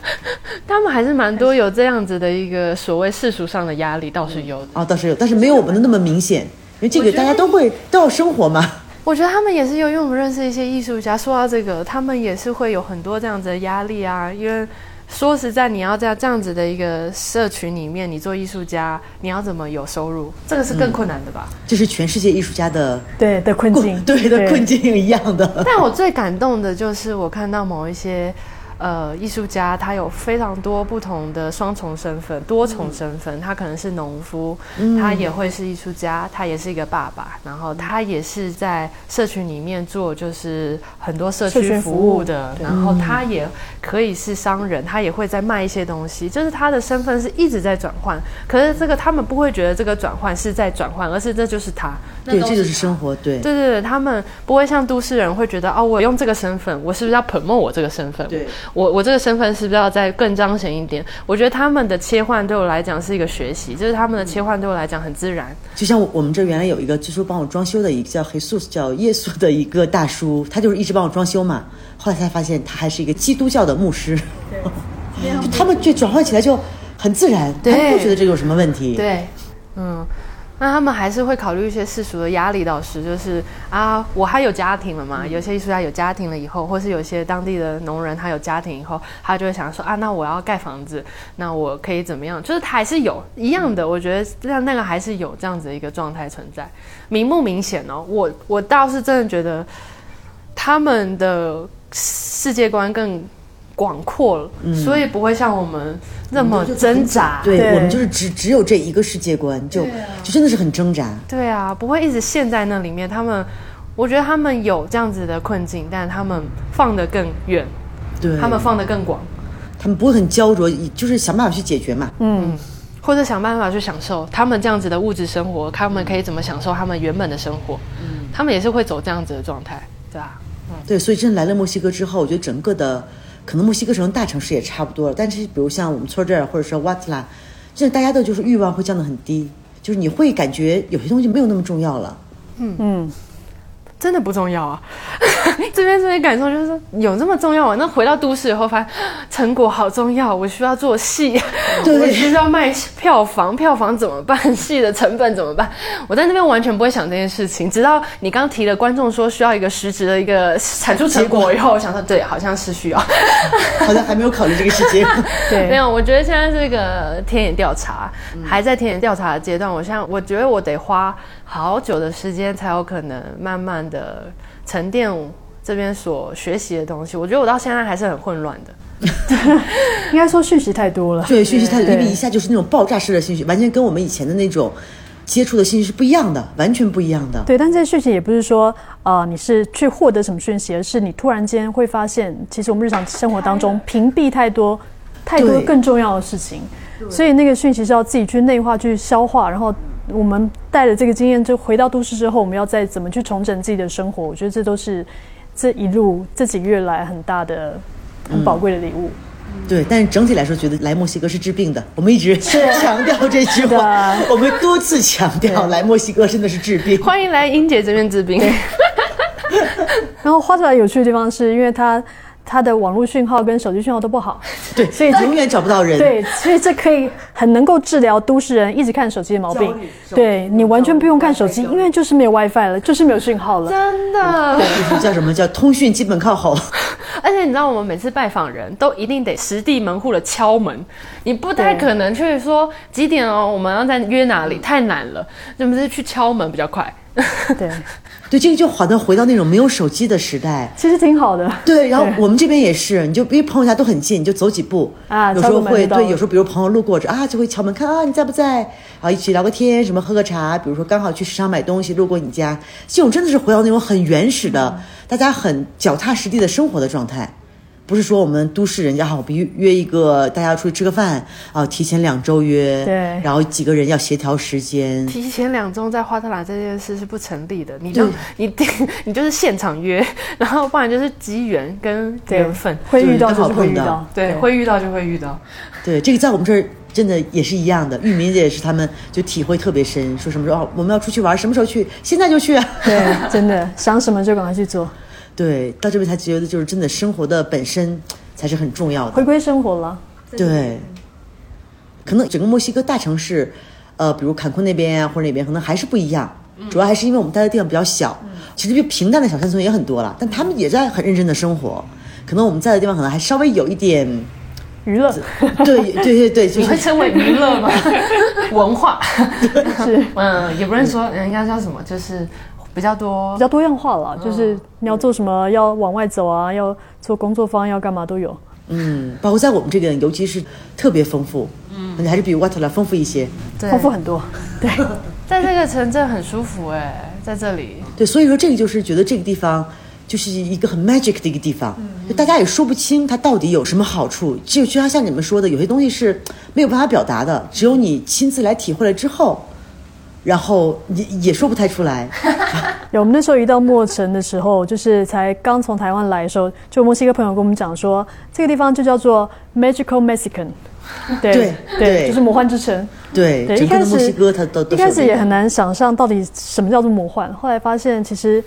他们还是蛮多有这样子的一个所谓世俗上的压力，倒是有的。啊倒是有，但是没有我们的那么明显，因为这个大家都会都要生活嘛，我觉得他们也是有，因为我们认识一些艺术家，说到这个，他们也是会有很多这样子的压力啊。因为说实在，你要在这样子的一个社群里面，你做艺术家，你要怎么有收入？这个是更困难的吧？这是全世界艺术家的对的困境，对的困境一样的。但我最感动的就是我看到某一些呃艺术家，他有非常多不同的双重身份、多重身份。他可能是农夫，他也会是艺术家，他也是一个爸爸，然后他也是在社群里面做就是很多社区服务的，然后他也可以是商人，他也会在卖一些东西，就是他的身份是一直在转换。可是这个他们不会觉得这个转换是在转换，而是这就是他。对，这就是生活。对，对对对，他们不会像都市人会觉得哦，我用这个身份，我是不是要 promote 我这个身份？对，我我这个身份是不是要再更彰显一点？我觉得他们的切换对我来讲是一个学习，就是他们的切换对我来讲很自然。就像我们这原来有一个，据说帮我装修的一个叫黑素，叫耶稣的一个大叔，他就是一直帮我装修嘛。后来才发现他还是一个基督教的牧师。对，就他们就转换起来就很自然，他们不觉得这有什么问题。对，嗯。那他们还是会考虑一些世俗的压力，倒是就是啊，我还有家庭了嘛？有些艺术家有家庭了以后，或是有些当地的农人他有家庭以后，他就会想说啊，那我要盖房子，那我可以怎么样？就是他还是有一样的，我觉得那那个还是有这样子的一个状态存在，明不明显哦？我我倒是真的觉得他们的世界观更。广阔了，所以不会像我们那么挣扎。对我们就是只只有这一个世界观，就就真的是很挣扎。对啊，不会一直陷在那里面。他们，我觉得他们有这样子的困境，但他们放得更远，对，他们放得更广，他们不会很焦灼，就是想办法去解决嘛。嗯，或者想办法去享受他们这样子的物质生活，他们可以怎么享受他们原本的生活？嗯，他们也是会走这样子的状态，对吧？嗯，对，所以真的来了墨西哥之后，我觉得整个的。可能墨西哥城大城市也差不多了，但是比如像我们村这儿，或者说瓦特拉，就是大家的就是欲望会降得很低，就是你会感觉有些东西没有那么重要了。嗯嗯。真的不重要啊！这边这边感受就是说有这么重要吗？那回到都市以后，发现成果好重要，我需要做戏，我需要卖票房，票房怎么办？戏的成本怎么办？我在那边完全不会想这件事情，直到你刚提了观众说需要一个实质的一个产出成果以后，我想说对，好像是需要，好像还没有考虑这个事情。对，没有，我觉得现在这个田野调查还在田野调查的阶段，我现在我觉得我得花。好久的时间才有可能慢慢的沉淀这边所学习的东西。我觉得我到现在还是很混乱的，应该说讯息太多了。对，讯息太多，因为一下就是那种爆炸式的信息，完全跟我们以前的那种接触的信息是不一样的，完全不一样的。对，但这些讯息也不是说啊，你是去获得什么讯息，而是你突然间会发现，其实我们日常生活当中屏蔽太多太多更重要的事情，所以那个讯息是要自己去内化、去消化，然后。我们带着这个经验，就回到都市之后，我们要再怎么去重整自己的生活？我觉得这都是这一路这几个月来很大的、很宝贵的礼物。对，但是整体来说，觉得来墨西哥是治病的。我们一直强调这句话，我们多次强调来墨西哥真的是治病。欢迎来英姐这边治病。然后花出来有趣的地方是因为它。它的网络讯号跟手机讯号都不好，对，所以永远找不到人。对，所以这可以很能够治疗都市人一直看手机的毛病。对你完全不用看手机，因为就是没有 WiFi 了，就是没有讯号了。真的，叫什么叫通讯基本靠吼。而且你知道，我们每次拜访人都一定得实地门户的敲门，你不太可能去说几点哦，我们要在约哪里，太难了，是不是去敲门比较快？对。对，这个就好像回到那种没有手机的时代，其实挺好的。对，然后我们这边也是，你就因为朋友家都很近，你就走几步啊，有时候会对，有时候比如朋友路过这啊，就会敲门看啊你在不在，然后一起聊个天，什么喝个茶，比如说刚好去市场买东西路过你家，这种真的是回到那种很原始的，大家很脚踏实地的生活的状态。不是说我们都市人家好，比如约一个大家出去吃个饭啊，提前两周约，对，然后几个人要协调时间。提前两周在花特兰这件事是不成立的，你就你 你就是现场约，然后不然就是机缘跟缘分，会遇到就会遇到，对，会遇到就会遇到。对，这个在我们这儿真的也是一样的，玉民也是他们就体会特别深，说什么时候我们要出去玩，什么时候去，现在就去啊。对，真的想什么就赶快去做。对，到这边才觉得，就是真的生活的本身才是很重要的，回归生活了。对，可能整个墨西哥大城市，呃，比如坎昆那边啊，或者那边，可能还是不一样。主要还是因为我们待的地方比较小，其实就平淡的小山村也很多了，但他们也在很认真的生活。可能我们在的地方可能还稍微有一点娱乐。对对对对，你会称为娱乐吗？文化 是，嗯，也不能说，人家叫什么，就是。比较多，比较多样化了，就是你要做什么，要往外走啊，要做工作方，要干嘛都有。嗯，包括在我们这边，尤其是特别丰富，嗯，还是比 Waterloo 丰富一些。对丰富很多。对，在这个城镇很舒服哎，在这里。对，所以说这个就是觉得这个地方就是一个很 magic 的一个地方，就大家也说不清它到底有什么好处。就就像像你们说的，有些东西是没有办法表达的，只有你亲自来体会了之后，然后也也说不太出来。有我们那时候一到墨城的时候，就是才刚从台湾来的时候，就墨西哥朋友跟我们讲说，这个地方就叫做 Magical Mexican。对对对就是魔幻之城。对，对，一开始墨西哥它都都一开始也很难想象到底什么叫做魔幻，后来发现其实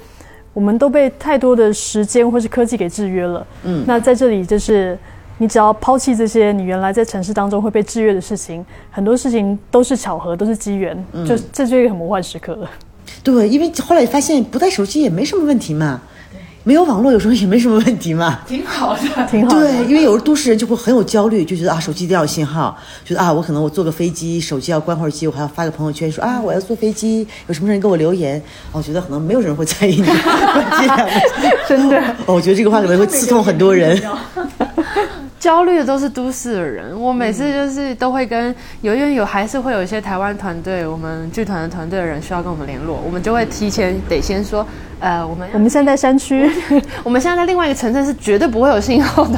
我们都被太多的时间或是科技给制约了。嗯，那在这里就是你只要抛弃这些你原来在城市当中会被制约的事情，很多事情都是巧合，都是机缘，就这就是一个很魔幻时刻了。对，因为后来发现不带手机也没什么问题嘛，没有网络有时候也没什么问题嘛。挺好的。挺好的。对，因为有时候都市人就会很有焦虑，就觉得啊，手机一定要有信号，觉得啊，我可能我坐个飞机，手机要关会儿机，我还要发个朋友圈说啊，我要坐飞机，有什么人给我留言，啊我觉得可能没有人会在意你真的。哦，我觉得这个话可能会刺痛很多人。焦虑的都是都市的人，我每次就是都会跟有因为有还是会有一些台湾团队，我们剧团的团队的人需要跟我们联络，我们就会提前得先说，呃，我们我们现在在山区，我们现在在另外一个城镇是绝对不会有信号的，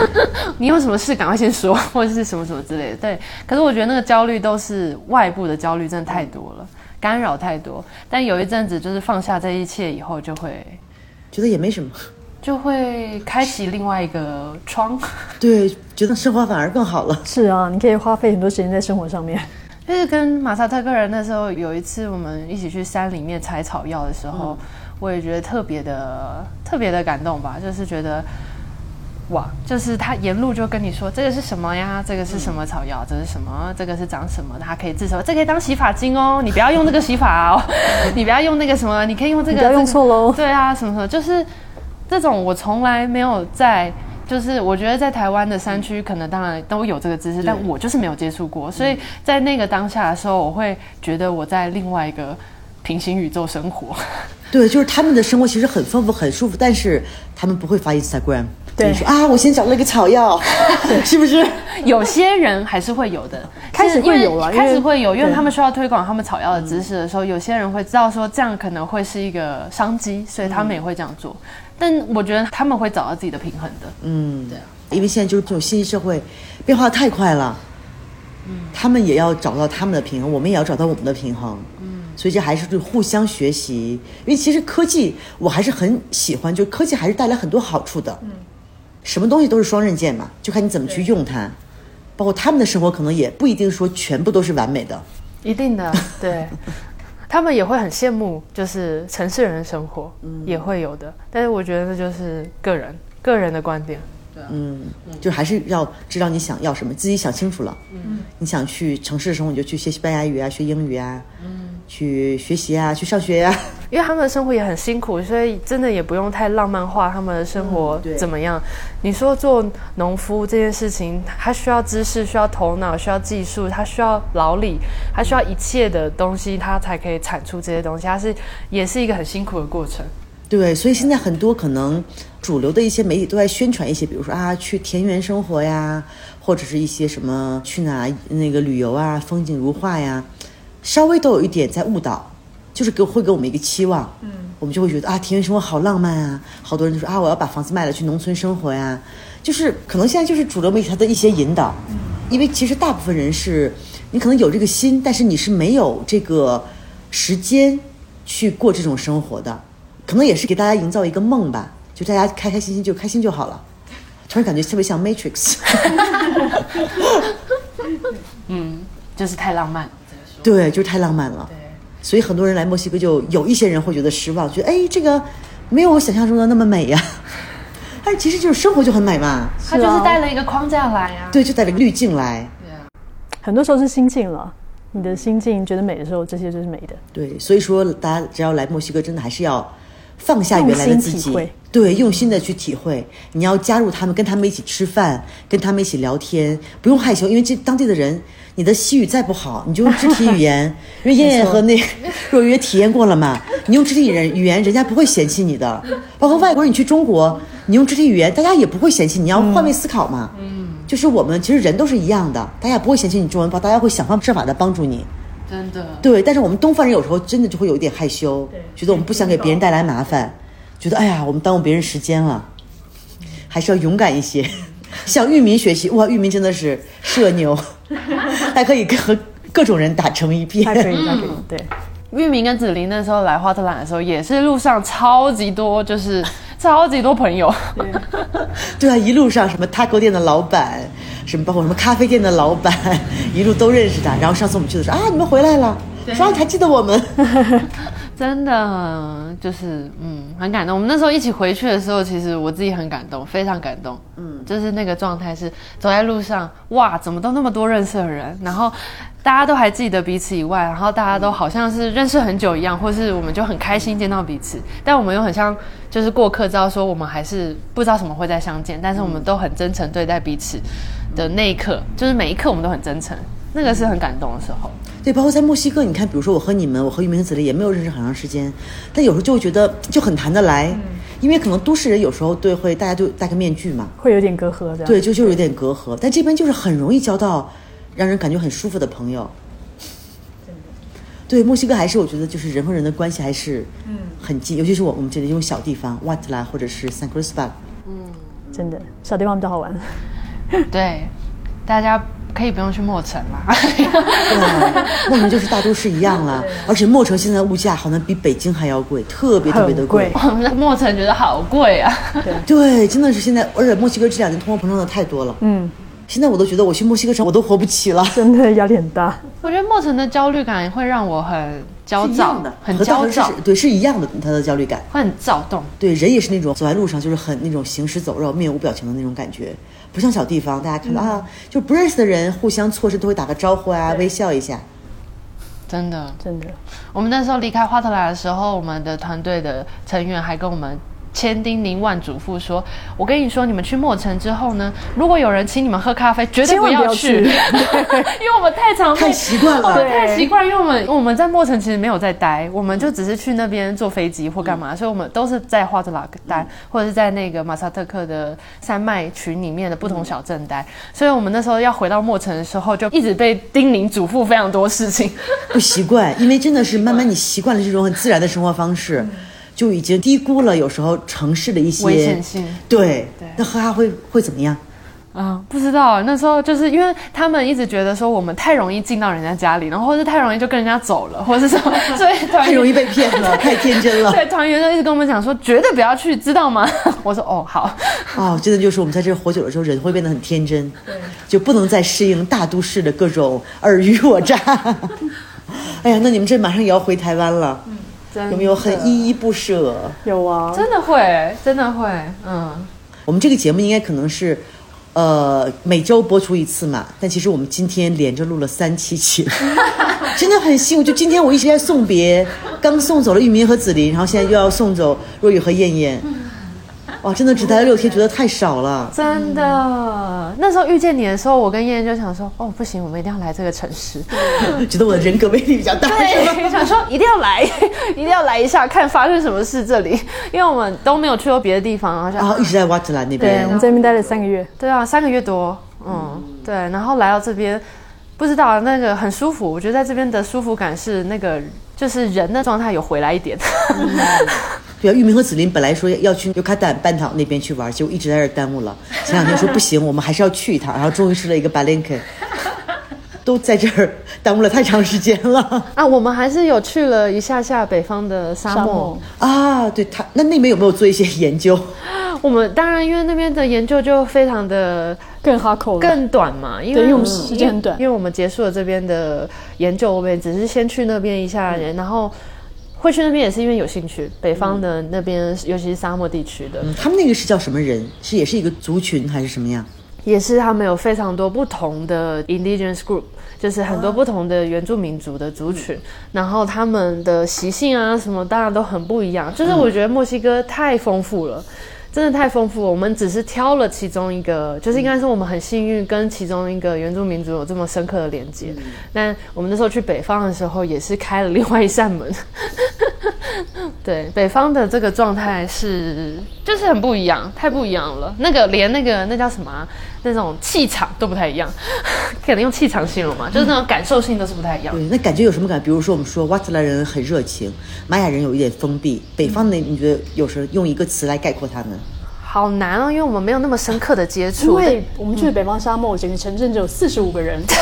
你有什么事赶快先说，或者是什么什么之类的。对，可是我觉得那个焦虑都是外部的焦虑，真的太多了，干扰太多。但有一阵子就是放下这一切以后，就会觉得也没什么，就会开启另外一个窗。对，觉得生活反而更好了。是啊，你可以花费很多时间在生活上面。就是跟马萨特个人那时候有一次我们一起去山里面采草药的时候，我也觉得特别的特别的感动吧，就是觉得。哇，就是他沿路就跟你说这个是什么呀？这个是什么草药？这是什么？这个是长什么的？它可以治什么？这可以当洗发精哦！你不要用那个洗发哦，你不要用那个什么，你可以用这个。不要用错喽。对啊，什么什么，就是这种我从来没有在，就是我觉得在台湾的山区可能当然都有这个知识，但我就是没有接触过，所以在那个当下的时候，我会觉得我在另外一个平行宇宙生活。对，就是他们的生活其实很丰富、很舒服，但是他们不会发 Instagram。对，说啊，我先找了一个草药，是不是？有些人还是会有的，开始会有了，开始会有，因为他们需要推广他们草药的知识的时候，有些人会知道说这样可能会是一个商机，所以他们也会这样做。但我觉得他们会找到自己的平衡的。嗯，对啊，因为现在就是这种信息社会变化太快了，嗯，他们也要找到他们的平衡，我们也要找到我们的平衡。嗯，所以这还是就互相学习。因为其实科技我还是很喜欢，就科技还是带来很多好处的。嗯。什么东西都是双刃剑嘛，就看你怎么去用它。包括他们的生活可能也不一定说全部都是完美的，一定的，对。他们也会很羡慕，就是城市人的生活，嗯，也会有的。但是我觉得这就是个人个人的观点，对，嗯，就还是要知道你想要什么，自己想清楚了。嗯，你想去城市的时候，你就去学西班牙语啊，学英语啊，嗯，去学习啊，去上学呀。因为他们的生活也很辛苦，所以真的也不用太浪漫化他们的生活怎么样。你说做农夫这件事情，他需要知识，需要头脑，需要技术，他需要劳力，他需要一切的东西，他才可以产出这些东西。他是也是一个很辛苦的过程。对，所以现在很多可能主流的一些媒体都在宣传一些，比如说啊，去田园生活呀，或者是一些什么去哪那个旅游啊，风景如画呀，稍微都有一点在误导。就是给会给我们一个期望，嗯，我们就会觉得啊，田园生活好浪漫啊，好多人就说啊，我要把房子卖了去农村生活呀，就是可能现在就是主流媒体它的一些引导，嗯，因为其实大部分人是，你可能有这个心，但是你是没有这个时间去过这种生活的，可能也是给大家营造一个梦吧，就大家开开心心就开心就好了，突然感觉特别像 Matrix，嗯，就是太浪漫，对，就是太浪漫了。所以很多人来墨西哥，就有一些人会觉得失望，觉得哎，这个没有我想象中的那么美呀。但是其实就是生活就很美嘛，他就是带了一个框架来呀，对，就带了个滤镜来。对啊，很多时候是心境了，你的心境觉得美的时候，这些就是美的。对，所以说大家只要来墨西哥，真的还是要放下原来的自己，对，用心的去体会。你要加入他们，跟他们一起吃饭，跟他们一起聊天，不用害羞，因为这当地的人。你的西语再不好，你就用肢体语言，因为燕燕和那 若约体验过了嘛。你用肢体语言，语言人家不会嫌弃你的。包括外国人，你去中国，你用肢体语言，大家也不会嫌弃。你要换位思考嘛，嗯，就是我们其实人都是一样的，大家不会嫌弃你中文不好，大家会想方设法的帮助你。真的，对，但是我们东方人有时候真的就会有一点害羞，觉得我们不想给别人带来麻烦，觉得哎呀，我们耽误别人时间了，还是要勇敢一些，向玉民学习。哇，玉民真的是社牛，还可以跟和各种人打成一片。还可以，还可以，对。玉明跟子琳那时候来花特兰的时候，也是路上超级多，就是 超级多朋友。对啊，一路上什么 taco 店的老板，什么包括什么咖啡店的老板，一路都认识他。然后上次我们去的时候啊，你们回来了，说啊你还记得我们。真的就是嗯很感动。我们那时候一起回去的时候，其实我自己很感动，非常感动。嗯，就是那个状态是走在路上，哇，怎么都那么多认识的人，然后大家都还记得彼此以外，然后大家都好像是认识很久一样，或是我们就很开心见到彼此，但我们又很像就是过客，知道说我们还是不知道什么会再相见，但是我们都很真诚对待彼此的那一刻，就是每一刻我们都很真诚，那个是很感动的时候。对，包括在墨西哥，你看，比如说我和你们，我和玉明和子丽也没有认识很长时间，但有时候就会觉得就很谈得来，因为可能都市人有时候对会大家就戴个面具嘛，会有点隔阂的。对，就就有点隔阂。但这边就是很容易交到让人感觉很舒服的朋友。对，墨西哥还是我觉得就是人和人的关系还是嗯很近，尤其是我我们这里这种小地方，瓦特拉或者是 San Cristobal，真的小地方比较好玩。对，大家可以不用去墨城嘛。对，墨城就是大都市一样了，而且墨城现在物价好像比北京还要贵，特别特别的贵。我们在墨城觉得好贵啊。对，真的是现在，而且墨西哥这两年通货膨胀的太多了。嗯，现在我都觉得我去墨西哥城我都活不起了。真的压力很大。我觉得墨城的焦虑感会让我很焦躁的，很焦躁，对，是一样的，他的焦虑感。会很躁动。对，人也是那种走在路上就是很那种行尸走肉、面无表情的那种感觉，不像小地方，大家看到、啊，就不认识的人互相错视都会打个招呼啊，微笑一下。真的，真的，我们那时候离开花特莱的时候，我们的团队的成员还跟我们千叮咛万嘱咐说：“我跟你说，你们去墨城之后呢，如果有人请你们喝咖啡，绝对不要要去，因为我们太常太习惯了。太习惯，因为我们我们在墨城其实没有在待，我们就只是去那边坐飞机或干嘛，所以我们都是在花特拉待，或者是在那个马萨特克的山脉群里面的不同小镇待，所以我们那时候要回到墨城的时候，就一直被叮咛嘱咐非常多事情。不习惯，因为真的是慢慢你习惯了这种很自然的生活方式，就已经低估了有时候城市的一些危险性对，对那喝咖会会怎么样？啊、不知道那时候就是因为他们一直觉得说我们太容易进到人家家里，然后或是太容易就跟人家走了，或者是什么，所以太容易被骗了，太天真了。对团员就一直跟我们讲说绝对不要去，知道吗？我说哦好，哦，真的就是我们在这活久了之后，人会变得很天真，就不能再适应大都市的各种尔虞我诈。哎呀，那你们这马上也要回台湾了，有没有很依依不舍？有啊，真的会真的会嗯。我们这个节目应该可能是，呃，每周播出一次嘛。但其实我们今天连着录了三期节目，真的很幸福。就今天我一直在送别，刚送走了玉明和子琳，然后现在又要送走若雨和燕燕。哇，真的只待了六天，觉得太少了。真的，那时候遇见你的时候，我跟燕燕就想说，哦，不行，我们一定要来这个城市。觉得我的人格魅力比较大。对，想说一定要来，一定要来一下，看发生什么事这里，因为我们都没有去过别的地方，然后想然后一直在瓦吉兰那边对，边我，们在那边待了三个月，对啊，三个月多，嗯，对，然后来到这边，不知道那个很舒服，我觉得在这边的舒服感是那个就是人的状态有回来一点，对啊，玉明和子琳本来说要去尤卡坦半岛那边去玩，结果一直在这耽误了。前两天说不行，我们还是要去一趟，然后终于去了一个巴林肯，都在这儿耽误了太长时间了啊，我们还是有去了一下下北方的沙漠。沙漠啊！对他，那那边有没有做一些研究？我们当然因为那边的研究就非常的更哈口了，更短嘛，因为时间很短因为我们结束了这边的研究，我们只是先去那边一下，然后会去那边也是因为有兴趣，北方的那边，尤其是沙漠地区的，嗯他们那个是叫什么人？是也是一个族群还是什么样？也是他们有非常多不同的 indigenous group，就是很多不同的原住民族的族群，然后他们的习性啊什么当然都很不一样。就是我觉得墨西哥太丰富了。真的太丰富了，我们只是挑了其中一个，就是应该是我们很幸运跟其中一个原住民族有这么深刻的连接。但我们那时候去北方的时候，也是开了另外一扇门，对，北方的这个状态是就是很不一样，太不一样了。那个连那个那叫什么啊、那种气场都不太一样，可能用气场形容嘛，就是那种感受性都是不太一样。对，那感觉有什么感？比如说我们说瓦特兰人很热情，玛雅人有一点封闭，北方的你觉得有时候用一个词来概括他们？好难哦，因为我们没有那么深刻的接因触。为我们去的北方沙漠，整个城镇只有四十五个人，对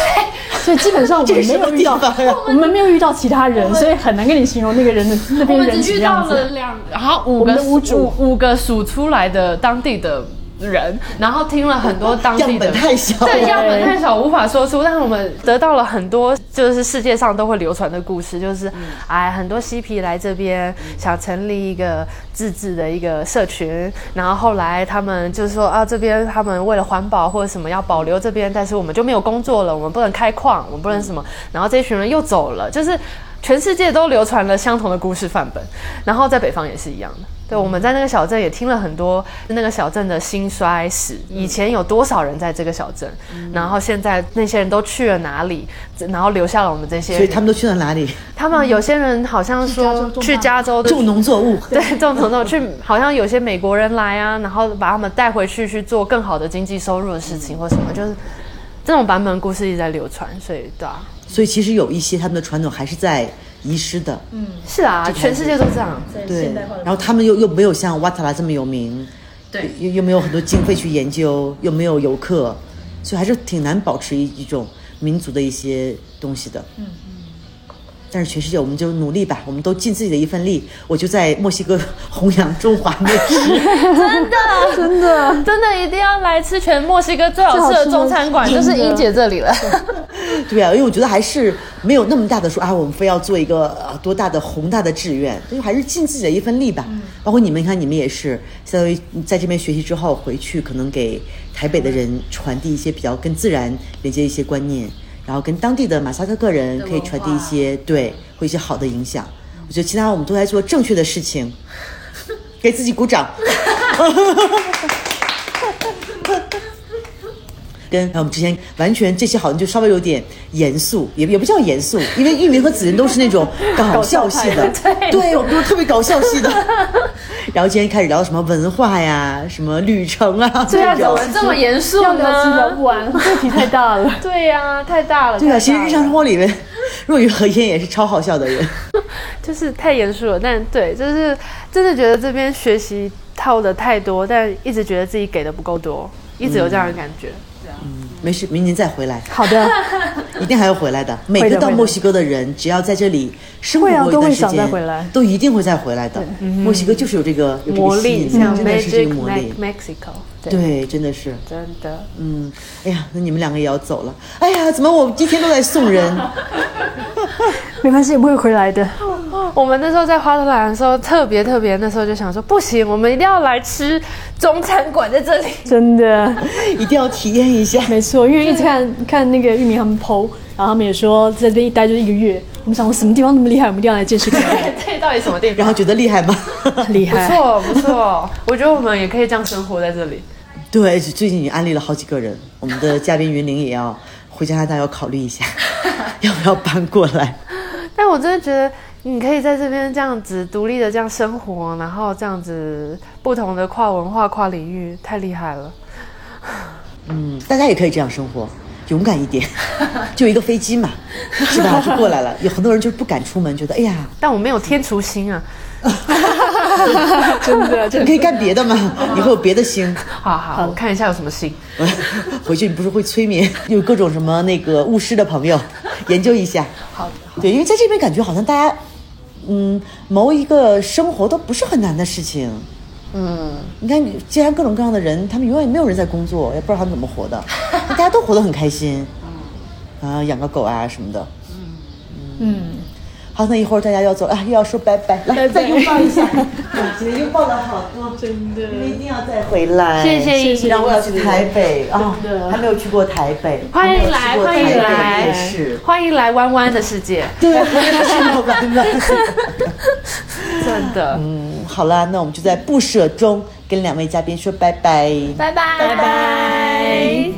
所以基本上我们没有遇到 我们没有遇到其他人，所以很难跟你形容那个人的那边人们只遇什么样子。到了两，然后五个的屋主五五个数出来的当地的人，然后听了很多当地的 样本太小对，样本太小，无法说出。但是我们得到了很多，就是世界上都会流传的故事，就是哎，很多嬉皮来这边想成立一个自治的一个社群，然后后来他们就是说啊，这边他们为了环保或者什么要保留这边，但是我们就没有工作了，我们不能开矿，我们不能什么，然后这群人又走了，就是。全世界都流传了相同的故事范本，然后在北方也是一样的。对，我们在那个小镇也听了很多那个小镇的兴衰史，以前有多少人在这个小镇，然后现在那些人都去了哪里，然后留下了我们这些人。所以他们都去了哪里？他们有些人好像说去加州的种农作物。对，种农作物去，好像有些美国人来啊，然后把他们带回去去做更好的经济收入的事情或什么，就是这种版本故事一直在流传，所以对啊，所以其实有一些他们的传统还是在遗失的。嗯，是啊，全世界都这样。对。然后他们又又没有像瓦塔拉这么有名，对，又又没有很多经费去研究，又没有游客，所以还是挺难保持一一种民族的一些东西的。嗯嗯。但是全世界，我们就努力吧，我们都尽自己的一份力。我就在墨西哥 弘扬中华美食。真的，真的，真的一定要来吃全墨西哥最好吃的中餐馆，就是英姐这里了。对啊，因为我觉得还是没有那么大的说啊，我们非要做一个呃多大的宏大的志愿，就还是尽自己的一份力吧。包括你们，你看你们也是，相当于在这边学习之后回去，可能给台北的人传递一些比较跟自然连接一些观念，然后跟当地的马萨克个人可以传递一些对，会一些好的影响。我觉得其他我们都在做正确的事情，给自己鼓掌。跟我们之前完全这些好像就稍微有点严肃，也也不叫严肃，因为玉明和子仁都是那种搞笑系的，对对，我们都是特别搞笑系的。然后今天开始聊什么文化呀，什么旅程啊，对啊，怎么这么严肃要聊其实聊？不完，问题太大了。对呀、太大了。对啊，其实日常生活里面，若雨和烟也是超好笑的人。就是太严肃了，但对，就是真的觉得这边学习套的太多，但一直觉得自己给的不够多，一直有这样的感觉。嗯没事，明年再回来，好的，一定还要回来的。每个到墨西哥的人，只要在这里生活过一段时都会想再间，回来都一定会再回来的。墨西哥就是有这个有这魔力个吸引力，真的是这个魔力 Mac。Mexico，对，对，真的是。真的。嗯，哎呀，那你们两个也要走了。哎呀，怎么我一天都在送人？没关系，我们会回来的。我们那时候在花都兰的时候，特别特别，那时候就想说，不行，我们一定要来吃中餐馆在这里。真的，一定要体验一下。没错，因为一直看看那个玉米他们 PO，然后他们也说在这边一待就是一个月。我们想说什么地方那么厉害，我们一定要来见识看看。这到底什么地方？然后觉得厉害吗？不厉害，不错不错，我觉得我们也可以这样生活在这里。对，最近已经安利了好几个人，我们的嘉宾云玲也要回加拿大，要考虑一下，要不要搬过来。但我真的觉得你可以在这边这样子独立的这样生活，然后这样子不同的跨文化、跨领域，太厉害了。嗯，大家也可以这样生活，勇敢一点，就一个飞机嘛，是吧？就过来了。有很多人就不敢出门，觉得哎呀，但我没有天厨心啊。真的，真的你可以干别的嘛，你会有别的星。好好，我看一下有什么心。回去你不是会催眠，有各种什么那个巫师的朋友，研究一下。好的，对，因为在这边感觉好像大家，嗯，谋一个生活都不是很难的事情。嗯，你看，既然各种各样的人，他们永远没有人在工作，也不知道他们怎么活的，大家都活得很开心。啊，养个狗啊什么的。嗯，好，那一会儿大家要走了，啊，又要说拜拜，来拜拜再拥抱一下。今天拥抱了好多，真的你们一定要再回来。谢谢谢谢让我要去台北啊还没有去过台北，欢迎来，还没有欢迎去过台北来夜市，，欢迎来弯弯的世界，对，是老板的。真的。嗯，好啦，那我们就在不舍中跟两位嘉宾说拜拜。拜拜，拜拜。